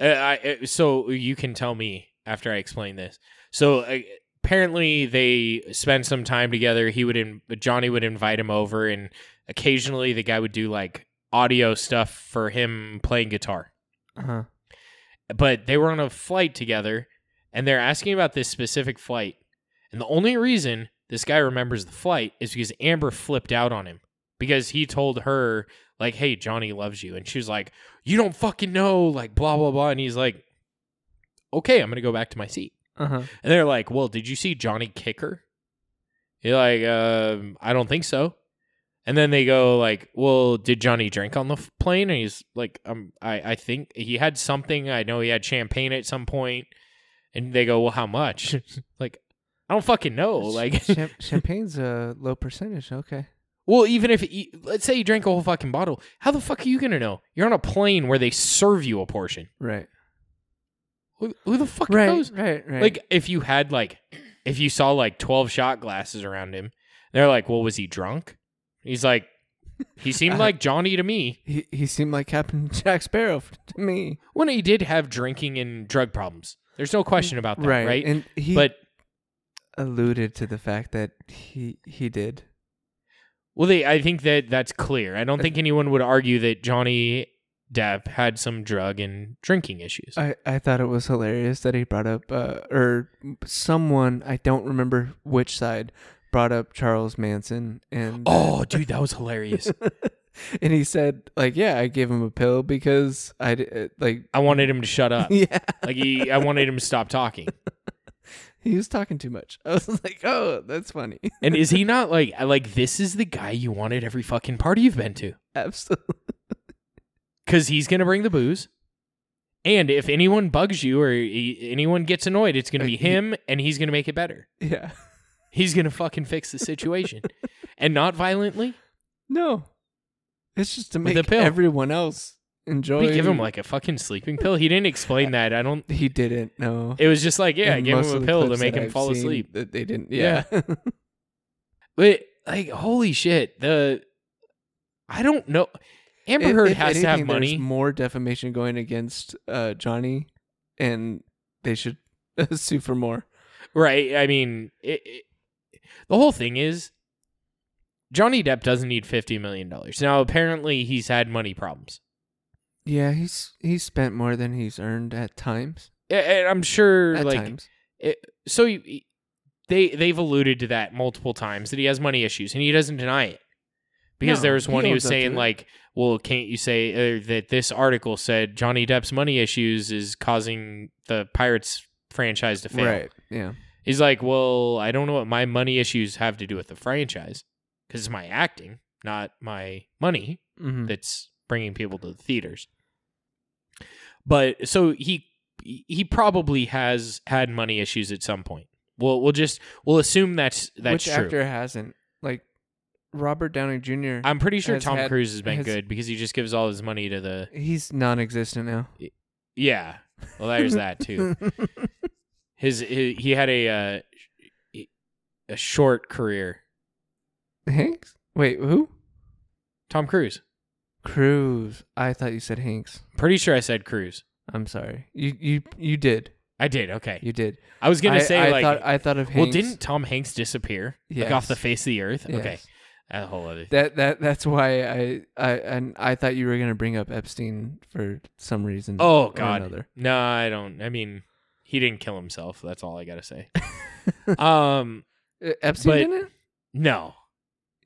uh, I, uh, so you can tell me after i explain this so uh, apparently they spend some time together he would in, johnny would invite him over and occasionally the guy would do like audio stuff for him playing guitar Uh-huh. but they were on a flight together and they're asking about this specific flight and the only reason this guy remembers the flight is because amber flipped out on him. Because he told her like hey johnny loves you. And she was like you don't fucking know like blah blah blah. And he's like okay i'm gonna go back to my seat. Uh-huh. and they're like well did you see johnny kick her? You're like um i don't think so. And then they go like well did johnny drink on the f- plane? And he's like um i i think he had something. I know he had champagne at some point." point and they go well how much? *laughs* Like i don't fucking know like *laughs* Cham- champagne's a low percentage. Okay. well, even if he, let's say you drank a whole fucking bottle, how the fuck are you gonna know? You're on a plane where they serve you a portion. Right. Who, who the fuck Right. knows? Right. Right. Like, if you had like, if you saw like twelve shot glasses around him, they're like, "Well, was he drunk?" He's like, "He *laughs* seemed like Johnny to me." he he seemed like Captain *laughs* Jack Sparrow to me. When he did have drinking and drug problems, there's no question about that, right? And he but alluded to the fact that he he did. well, they, I think that that's clear. I don't think anyone would argue that Johnny Depp had some drug and drinking issues. I, I thought it was hilarious that he brought up uh, or someone I don't remember which side brought up Charles Manson and oh, dude, that was hilarious. *laughs* and he said like yeah I gave him a pill because I uh, like I wanted him to shut up. *laughs* yeah Like he, I wanted him to stop talking. *laughs* he was talking too much. *laughs* I was like oh that's funny *laughs* And is he not like like this is the guy you wanted every fucking party you've been to? absolutely *laughs* Because he's gonna bring the booze. And if anyone bugs you or he, anyone gets annoyed, it's gonna be Uh, him, and he's gonna make it better. yeah He's gonna fucking fix the situation, and not violently. no it's just to With make pill. everyone else enjoy. We give him like a fucking sleeping pill. He didn't explain that. I don't. he didn't no. It was just like, yeah, I gave him a pill to make him I've fall asleep. That they didn't. Yeah. *laughs* But like, holy shit, the I don't know. Amber Heard has to have anything, there's money. more defamation going against uh, Johnny, and they should *laughs* sue for more. Right. I mean, it, it, the whole thing is Johnny Depp doesn't need $50 million. Now, apparently, he's had money problems. Yeah, he's he's spent more than he's earned at times. And I'm sure, At like, times. it, so he- they they've alluded to that multiple times that he has money issues, and he doesn't deny it. Because No, there was one he owns was saying like, "Well, can't you say uh, that this article said Johnny Depp's money issues is causing the Pirates franchise to fail?" Right. Yeah. He's like, "Well, I don't know what my money issues have to do with the franchise, because it's my acting, not my money Mm-hmm. that's bringing people to the theaters." But so he he probably has had money issues at some point. We'll we'll just we'll assume that's that's Which true. actor hasn't? Like Robert Downey Jr. I'm pretty sure has Tom had- Cruise has been has- good because he just gives all his money to the he's non-existent now. yeah. Well, there's that too. *laughs* His, his he had a uh, a short career. Hanks? Wait, who? Tom Cruise. Cruz. I thought you said Hanks. Pretty sure I said Cruise. I'm sorry. You you you did. I did. Okay. You did. I was gonna I, say I like, thought I thought of Hanks. well, didn't Tom Hanks disappear like off the face of the earth? Okay, Yes. that's a whole other. That that that's why I I and I thought you were gonna bring up Epstein for some reason. Oh God, another. no, I don't. I mean, he didn't kill himself. That's all I gotta say. *laughs* um, Uh, Epstein didn't? no,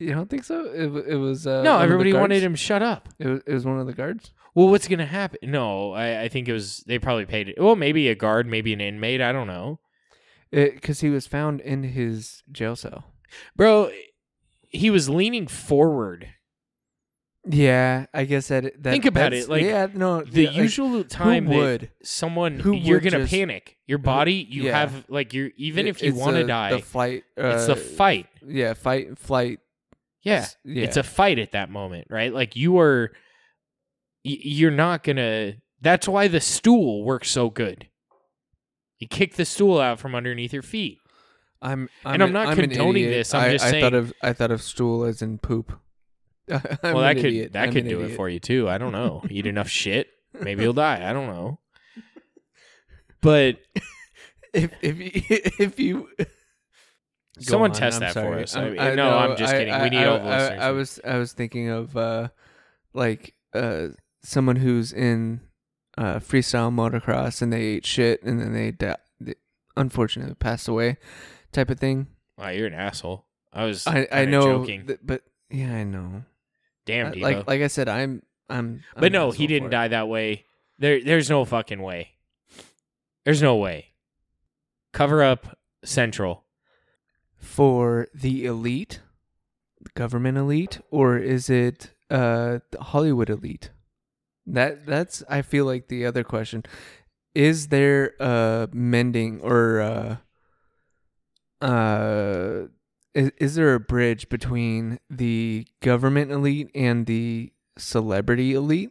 You don't think so? It it was uh, no. one of the Everybody wanted him shut up. It was, it was one of the guards. Well, what's gonna happen? No, I, I think it was they probably paid it. Well, maybe a guard, maybe an inmate. I don't know, Because he was found in his jail cell. bro. He was leaning forward. Yeah, I guess that. that Think about that's- it, like, yeah, no, The yeah, like, usual time who that would someone Who you're would gonna just- panic. Your body, you yeah. have like you're even if you it's want to die, the flight. Uh, it's the fight. Yeah, fight, flight. Yeah, yeah. it's a fight at that moment, right? Like you are, you're not gonna. That's why the stool works so good. You kick the stool out from underneath your feet. I'm, I'm And I'm an- not an condoning idiot. this, I'm I, just I saying- thought of I thought of stool as in poop. *laughs* I'm well, that could idiot. that I'm could an do it for you too. I don't know. *laughs* Eat enough shit, maybe you'll die. I don't know. *laughs* But If if you, if you Go Someone on, test I'm that for us. I'm- I- no, I'm just kidding. We need I, all the I- listeners. I was I was thinking of uh, like uh, someone who's in uh, freestyle motocross and they ate shit and then they, di- they unfortunately passed away, type of thing. wow, you're an asshole. I was. I I know, Joking. th- but yeah, I know. Damn, Devo. like like I said, I'm I'm. I'm but no, he didn't die that way. There, there's no fucking way. There's no way. Cover up Central. For the elite, government elite, or is it uh the Hollywood elite? That that's I feel like the other question. Is there uh mending or uh uh is, is there a bridge between the government elite and the celebrity elite?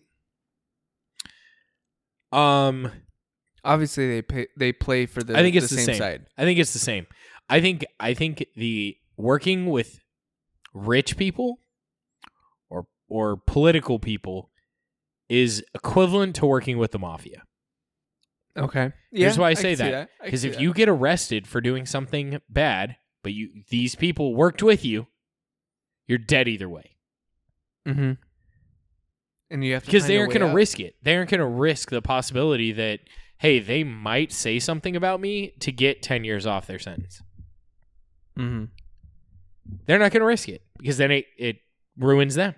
Um, Obviously they pay, they play for the I think it's the same, same. side. I think it's the same. I think I think the working with rich people or or political people is equivalent to working with the mafia. Okay. Here's why I say see that. Because if that. you get arrested for doing something bad, but you these people worked with you, you're dead either way. Mhm. and you have to Because they aren't going to risk it. They aren't going to risk the possibility that hey, they might say something about me to get 10 years off their sentence. Mhm. They're not going to risk it because then it, it ruins them.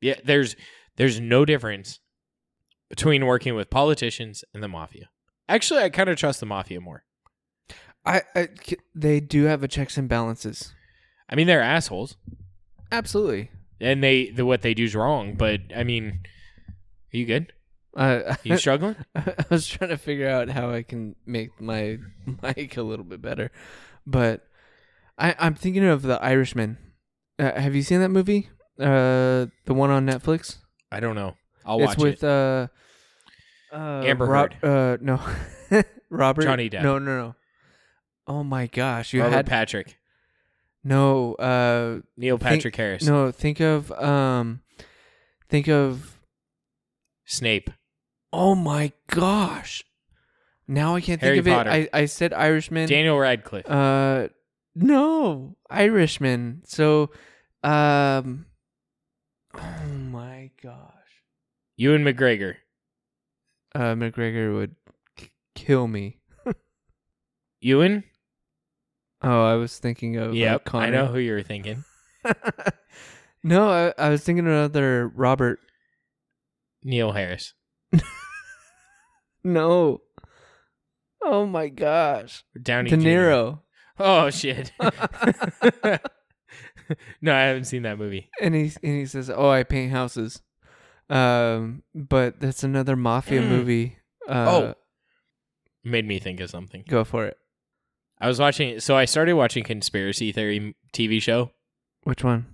Yeah, there's there's no difference between working with politicians and the mafia. Actually, I kind of trust the mafia more. I, I they do have a checks and balances. I mean, they're assholes Absolutely. and they the what they do is wrong, but I mean, are you good? Uh, you struggling? *laughs* I was trying to figure out how I can make my *laughs* mic a little bit better, but I, I'm thinking of the Irishman. Uh, have you seen that movie? Uh, the one on Netflix. I don't know. I'll it's watch with it. uh, uh, Amber Rob- Uh, no, *laughs* Robert. Johnny Depp. No, no, no. Oh my gosh, you Robert had Patrick, no. Uh, Neil Think- Patrick Harris, no. Think of um, think of Snape. Oh my gosh. Now I can't Harry think of Potter. it. I, I said Irishman. Daniel Radcliffe. Uh no, Irishman. So um Oh my gosh. Ewan McGregor. uh, McGregor would k- kill me. *laughs* Ewan? Oh, I was thinking of uh, Yep. Connor. I know who you were thinking. *laughs* no, I, I was thinking of another Robert. Neil Harris. *laughs* No. Oh my gosh. Downey De. Niro. Oh shit. *laughs* no, I haven't seen that movie. and he and he says, "Oh, I paint houses." Um, but that's another mafia Mm. movie. Uh, Oh. Made me think of something. go for it. I was watching so I started watching conspiracy theory TV show. Which one?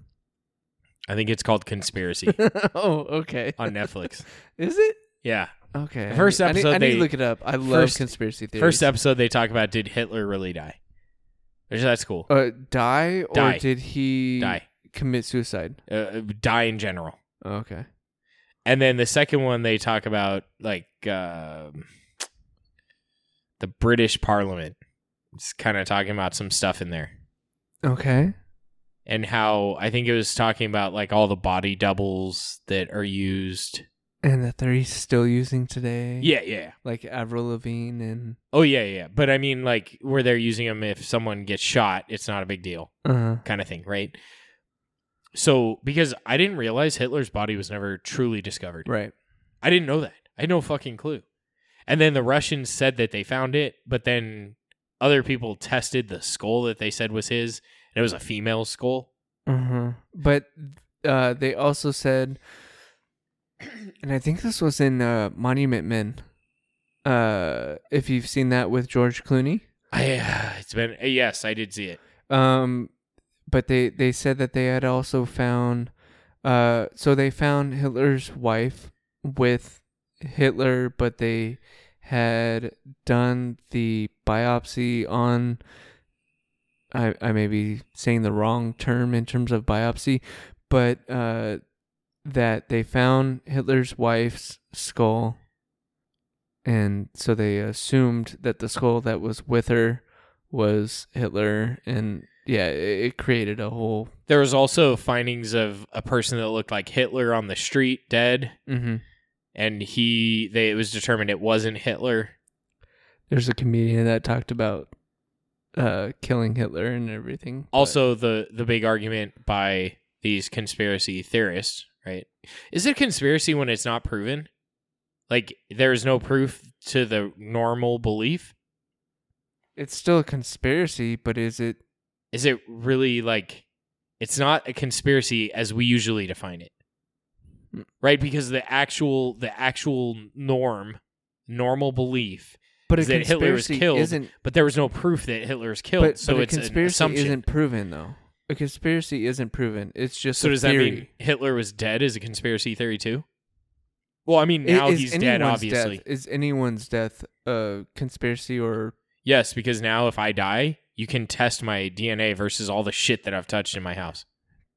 I think it's called Conspiracy *laughs* oh, okay. on Netflix. Is it? Yeah. Okay. I first need- I need, episode I need they- to look it up. I love first- conspiracy theories. First episode they talk about did Hitler really die? Which that's cool. Uh, die or did he Die. commit suicide? Uh, die in general. Oh, okay. And then the second one they talk about like um the British Parliament. It's kind of talking about some stuff in there. Okay. And how I think it was talking about like all the body doubles that are used. And that they're still using today. Yeah, yeah. Like Avril Lavigne and Oh yeah, yeah. But I mean like where they're using them if someone gets shot, it's not a big deal uh kind of thing, right? So because I didn't realize Hitler's body was never truly discovered. right. I didn't know that. I had no fucking clue. And then the Russians said that they found it, but then other people tested the skull that they said was his, and it was a female skull. Uh-huh. But uh they also said *clears throat* and I think this was in uh Monument Men. Uh if you've seen that with George Clooney. I uh, it's been yes, I did see it. Um but they they said that they had also found uh so they found Hitler's wife with Hitler but they had done the biopsy on I I may be saying the wrong term in terms of biopsy but uh that they found Hitler's wife's skull and so they assumed that the skull that was with her was Hitler and yeah, it, created a whole There was also findings of a person that looked like Hitler on the street dead, hmm and he they it was determined it wasn't Hitler. There's a comedian that talked about uh killing Hitler and everything. but- Also the the big argument by these conspiracy theorists, right? Is it conspiracy when it's not proven? Like there is no proof to the normal belief? it's still a conspiracy, but is it is it really like it's not a conspiracy as we usually define it Hmm. right because the actual the actual norm normal belief but that Hitler was killed, but there was no proof that Hitler was killed but, so but a it's an conspiracy assumption isn't proven though. A conspiracy isn't proven. It's just so a does theory. that mean Hitler was dead is a conspiracy theory too well I mean now is he's dead anyone's obviously Death, is anyone's death a conspiracy or yes because now if I die you can test my DNA versus all the shit that I've touched in my house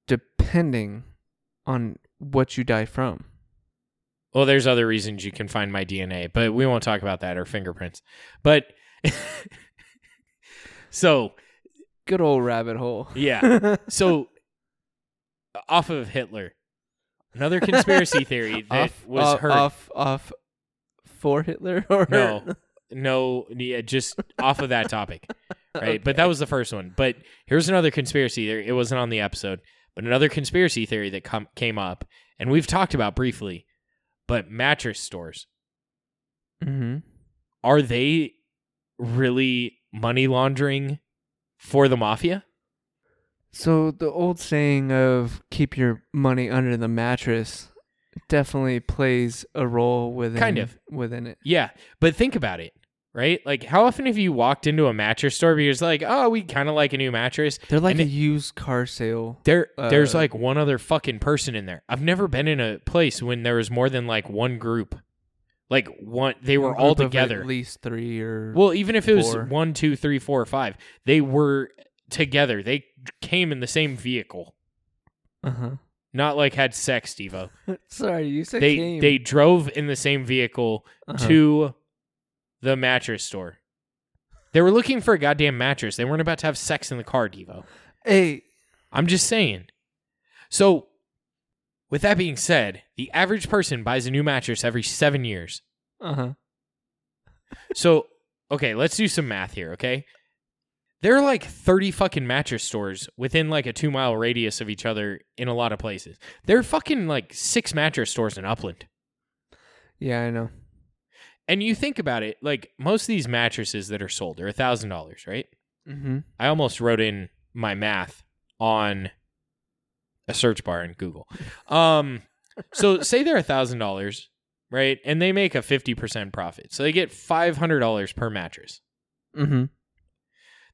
depending on what you die from? Well, there's other reasons you can find my DNA, but we won't talk about that or fingerprints. But *laughs* so Good old rabbit hole. yeah, *laughs* so off of Hitler, another conspiracy *laughs* theory that off, was off, heard. off off for Hitler or No. *laughs* No, yeah, just off of that topic, right? But that was the first one. But here's another conspiracy theory. It wasn't on the episode, but another conspiracy theory that com- came up, and we've talked about briefly. But mattress stores hmm are they really money laundering for the mafia? So the old saying of keep your money under the mattress definitely plays a role within Kind of. within it. Yeah, but think about it, right? Like, how often have you walked into a mattress store because, like, oh, we kind of like a new mattress? They're like And a it- used car sale. There, there's Uh, like one other fucking person in there. I've never been in a place when there was more than like one group. Like one, they were all together. At least three or Well, even if it was four. one, two, three, four, five, they were together. They came in the same vehicle, uh huh. not like had sex, Devo. *laughs* Sorry, you said They came. they drove in the same vehicle Uh-huh. to the mattress store. They were looking for a goddamn mattress. They weren't about to have sex in the car, Devo. Hey, I'm just saying. So, with that being said, the average person buys a new mattress every seven years. Uh huh. So, okay, let's do some math here, okay? There are like 30 fucking mattress stores within like a two mile radius of each other in a lot of places. There are fucking like six mattress stores in Upland. Yeah, I know. And you think about it, like most of these mattresses that are sold are $1,000, right? Mm-hmm. I almost wrote in my math on a search bar in Google. Um, so *laughs* say they're a $1,000, right? And they make a 50% profit. So they get $500 per mattress. Mm-hmm.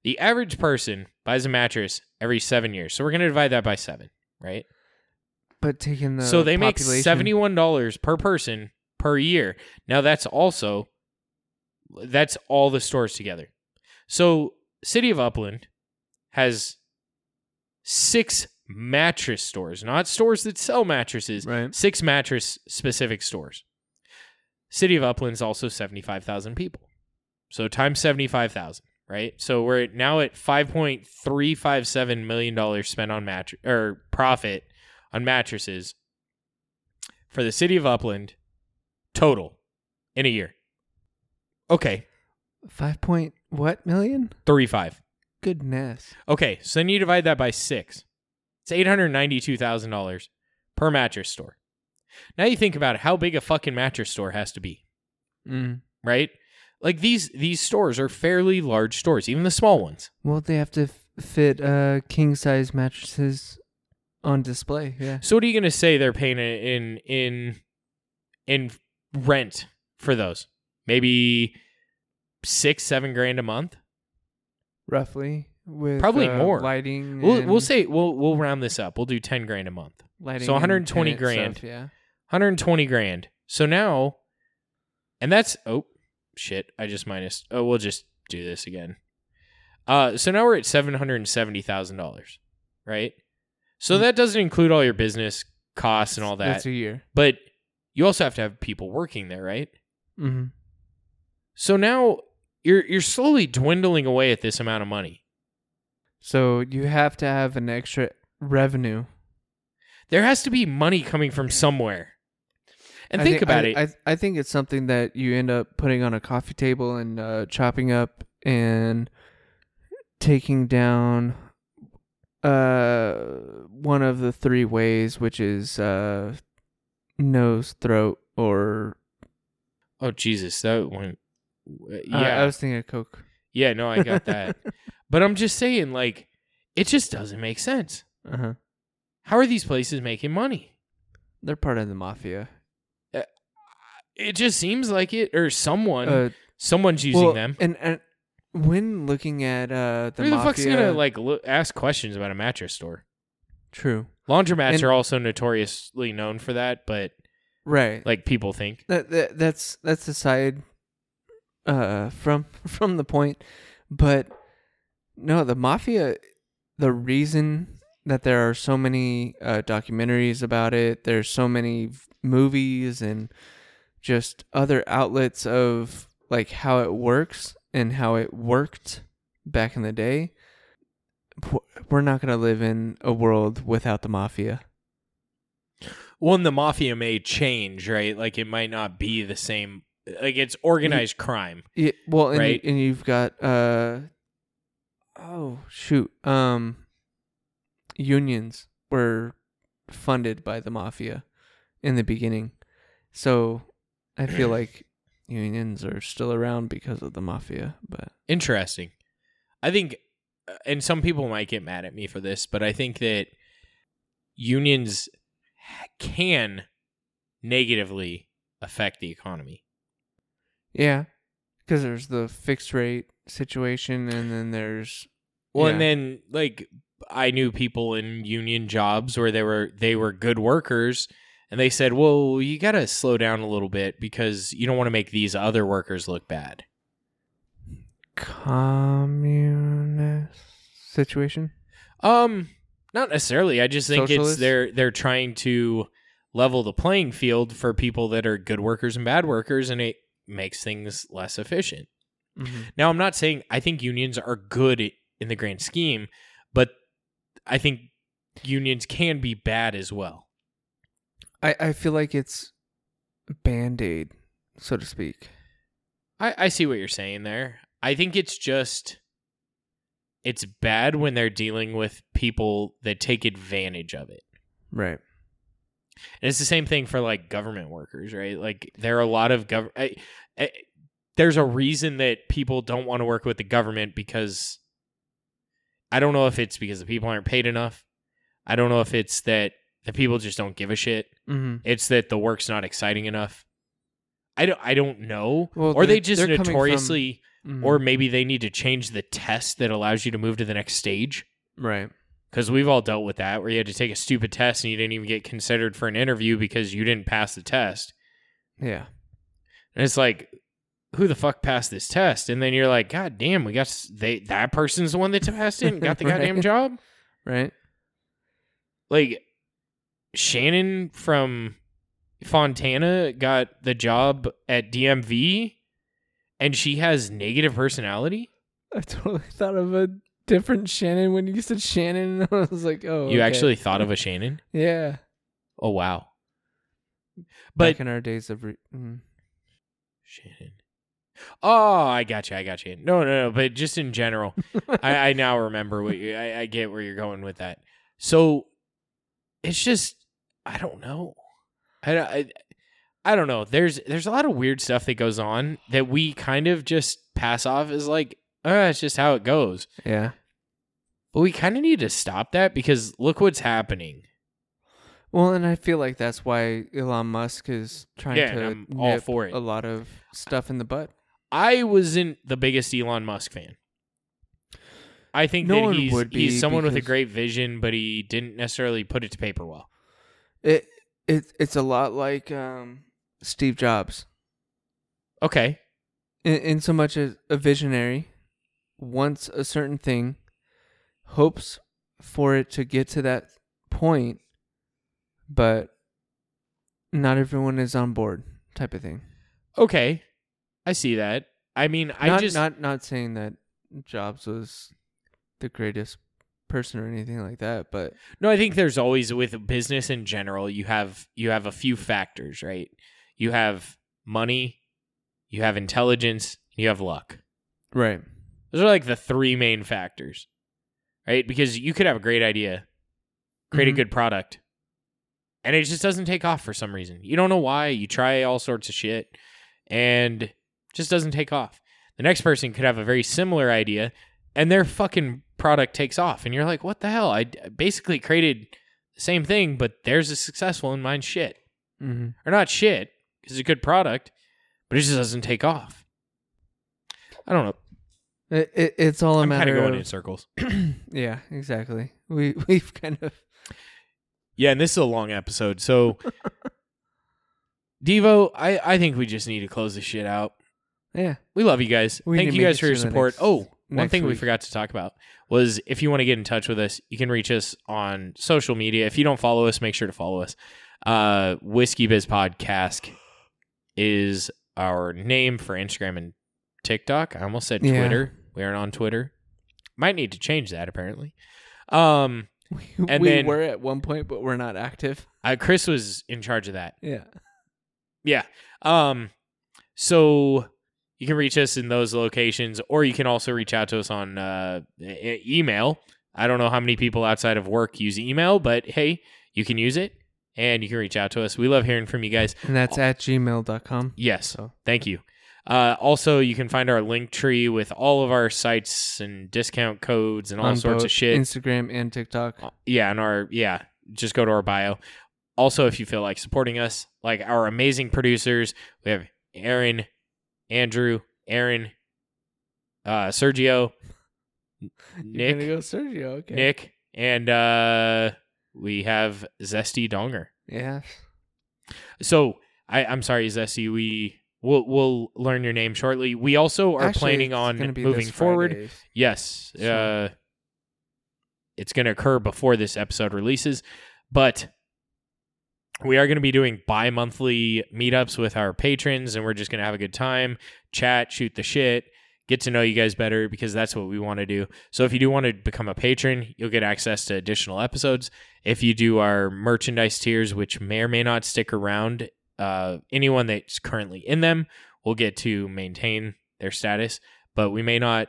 The average person buys a mattress every seven years. So we're going to divide that by seven, right? But taking the so they make $71 per person per year. Now that's also, that's all the stores together. So City of Upland has six mattress stores, not stores that sell mattresses, Right. six mattress specific stores. City of Upland's also 75,000 people. So times 75,000, right? So we're at- now at 5.357 million dollars spent on mattress or profit on mattresses for the City of Upland total in a year. Okay, Five point what million? 35. Goodness. Okay, so then you divide that by 6. It's $892,000 per mattress store. Now you think about it, how big a fucking mattress store has to be. Mm. right? Like these these stores are fairly large stores, even the small ones. Well, they have to f- fit uh king size mattresses on display. Yeah. So what are you going to say they're paying in in in rent for those? Maybe six, seven grand a month. Roughly with Probably uh, more. lighting. We'll we'll say we'll we'll round this up. We'll do ten grand a month, lighting so and 120 grand. yeah. hundred and twenty grand. So now, and that's oh shit. I just minus. Oh, we'll just do this again. Uh, so now we're at seven hundred and seventy thousand dollars, right? So Mm. that doesn't include all your business costs and all that. That's a year. but you also have to have people working there, right? Mm-hmm. So now you're you're slowly dwindling away at this amount of money. So you have to have an extra revenue. There has to be money coming from somewhere. And I think think- about I, it. I I think it's something that you end up putting on a coffee table and uh, chopping up and taking down uh one of the three ways, which is uh nose, throat, or oh Jesus, that one. Yeah, I was thinking of Coke. yeah. No, I got that. *laughs* but I'm just saying, like, it just doesn't make sense. uh huh. How are these places making money? They're part of the mafia. It just seems like it, or someone, Uh, someone's using well, them. And and when looking at uh the Who the mafia, fuck's gonna like look, ask questions about a mattress store? true, Laundromats And- are also notoriously known for that, but right? like people think. that, that that's that's aside uh from *laughs* from the point but no the mafia the reason that there are so many uh documentaries about it there's so many v- movies and just other outlets of like how it works and how it worked back in the day we're not going to live in a world without the mafia One, the mafia may change, right? Like it might not be the same. Like it's organized crime. Yeah, well, and, Right. you, and you've got uh oh shoot, um, unions were funded by the mafia in the beginning, so I feel like *clears throat* unions are still around because of the mafia. But Interesting. I think, uh, and some people might get mad at me for this, but I think that unions can negatively affect the economy. yeah, because there's the fixed rate situation, and then there's Well, yeah. and then like I knew people in union jobs where they were they were good workers and they said, "Well, you got to slow down a little bit because you don't want to make these other workers look bad." communist situation. Um, not necessarily. I just think it's they're they're trying to level the playing field for people that are good workers and bad workers, and it makes things less efficient. Mm-hmm. Now, I'm not saying I think unions are good in the grand scheme, but I think unions can be bad as well. I, I feel like it's band aid so to speak. I, I see what you're saying there. I think it's just it's bad when they're dealing with people that take advantage of it. Right. And it's the same thing for like government workers, right? Like there are a lot of government. There's a reason that people don't want to work with the government because I don't know if it's because the people aren't paid enough. I don't know if it's that the people just don't give a shit. Mm-hmm. It's that the work's not exciting enough. I don't. I don't know. Well, or they just coming from- notoriously, Mm-hmm. or maybe they need to change the test that allows you to move to the next stage. right. Because we've all dealt with that, where you had to take a stupid test and you didn't even get considered for an interview because you didn't pass the test. Yeah. And it's like, who the fuck passed this test? And then you're like, God damn, we got they that person's the one that passed it and got the *laughs* Right. goddamn job. Right. Like Shannon from Fontana got the job at DMV, and she has negative personality. I totally thought of a different Shannon when you said Shannon. *laughs* I was like, oh, You okay. actually thought of a Shannon? yeah. Oh wow. But But in our days of re- mm. Shannon. Oh, I got you. I got you. No, no, no. But just in general, *laughs* I, I now remember what you. I, I get where you're going with that. So it's just I don't know. I, I I don't know. There's there's a lot of weird stuff that goes on that we kind of just pass off as like, oh, it's just how it goes. yeah. But we kind of need to stop that because look what's happening. Well, and I feel like that's why Elon Musk is trying Yeah, to I'm all nip for it. a lot of stuff in the butt. I wasn't the biggest Elon Musk fan. I think No that he's would be he's someone with a great vision, but he didn't necessarily put it to paper well. It it it's a lot like um, Steve Jobs. Okay, in, in so much as a visionary wants a certain thing, hopes for it to get to that point, but not everyone is on board, type of thing. okay, I see that. I mean, I not, just not not saying that Jobs was the greatest person or anything like that, but no. I think there's always with business in general, you have you have a few factors, right? You have money, you have intelligence, you have luck. right, Those are like the three main factors, right? Because you could have a great idea, create Mhm. a good product, and it just doesn't take off for some reason. You don't know why. You try all sorts of shit, and just doesn't take off. The next person could have a very similar idea, and their fucking product takes off, and you're like, "What the hell? I basically created the same thing, but theirs is successful and mine's shit, mm-hmm. or not shit because it's a good product, but it just doesn't take off." I don't know. it, it, it's all a I'm kind matter of going of in circles. *clears throat* yeah, exactly. We *laughs* we've kind of Yeah, and this is a long episode. So, *laughs* Devo, I, I think we just need to close this shit out. Yeah. We love you guys. We Thank need you make guys it for your to the support. next- oh, one next thing we week. forgot to talk about was if you want to get in touch with us, you can reach us on social media. If you don't follow us, make sure to follow us. Uh, Whiskey Biz Podcast is our name for Instagram and TikTok. I almost said Yeah. Twitter. We aren't on Twitter. Might need to change that apparently. Um, *laughs* And we then- were at one point, but we're not active. uh, Chris was in charge of that. Yeah. Yeah. Um so you can reach us in those locations or you can also reach out to us on uh e- email. I don't know how many people outside of work use email, but hey, you can use it and you can reach out to us. We love hearing from you guys. And that's at gmail.com. Yes. So Thank you. Uh, also, you can find our link tree with all of our sites and discount codes and all on sorts of shit. Instagram and TikTok. Uh, yeah, and our yeah, just go to our bio. Also, if you feel like supporting us, like our amazing producers, we have Aaron, Andrew, Aaron, uh, Sergio, N- *laughs* You're gonna Nick, go Sergio. Okay. Nick, and uh, we have Zesty Donger. Yeah. So I, I'm sorry, Zesty. We we'll we'll learn your name shortly. We also are Actually, planning on moving forward. Yes. So- Uh, it's going to occur before this episode releases, but we are going to be doing bi monthly meetups with our patrons, and we're just going to have a good time, chat, shoot the shit, get to know you guys better because that's what we want to do. So if you do want to become a patron, you'll get access to additional episodes. If you do our merchandise tiers, which may or may not stick around uh, anyone that's currently in them will get to maintain their status, but we may not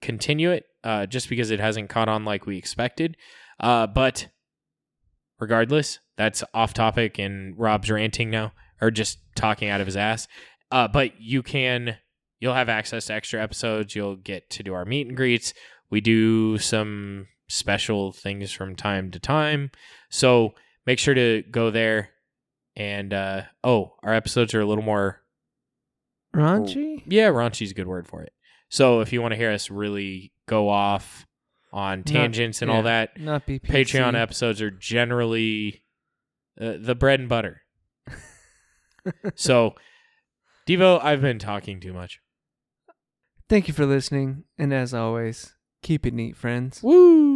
continue it uh, just because it hasn't caught on like we expected. Uh, but regardless, that's off topic and Rob's ranting now or just talking out of his ass. Uh, but you can, you'll have access to extra episodes. You'll get to do our meet and greets. We do some special things from time to time. So make sure to go there. And, uh, oh, our episodes are a little more Raunchy? yeah, raunchy's a good word for it. So if you want to hear us really go off on tangents and all that, Not be Patreon episodes are generally uh, the bread and butter. so, Devo, I've been talking too much. Thank you for listening, and as always, keep it neat, friends. Woo!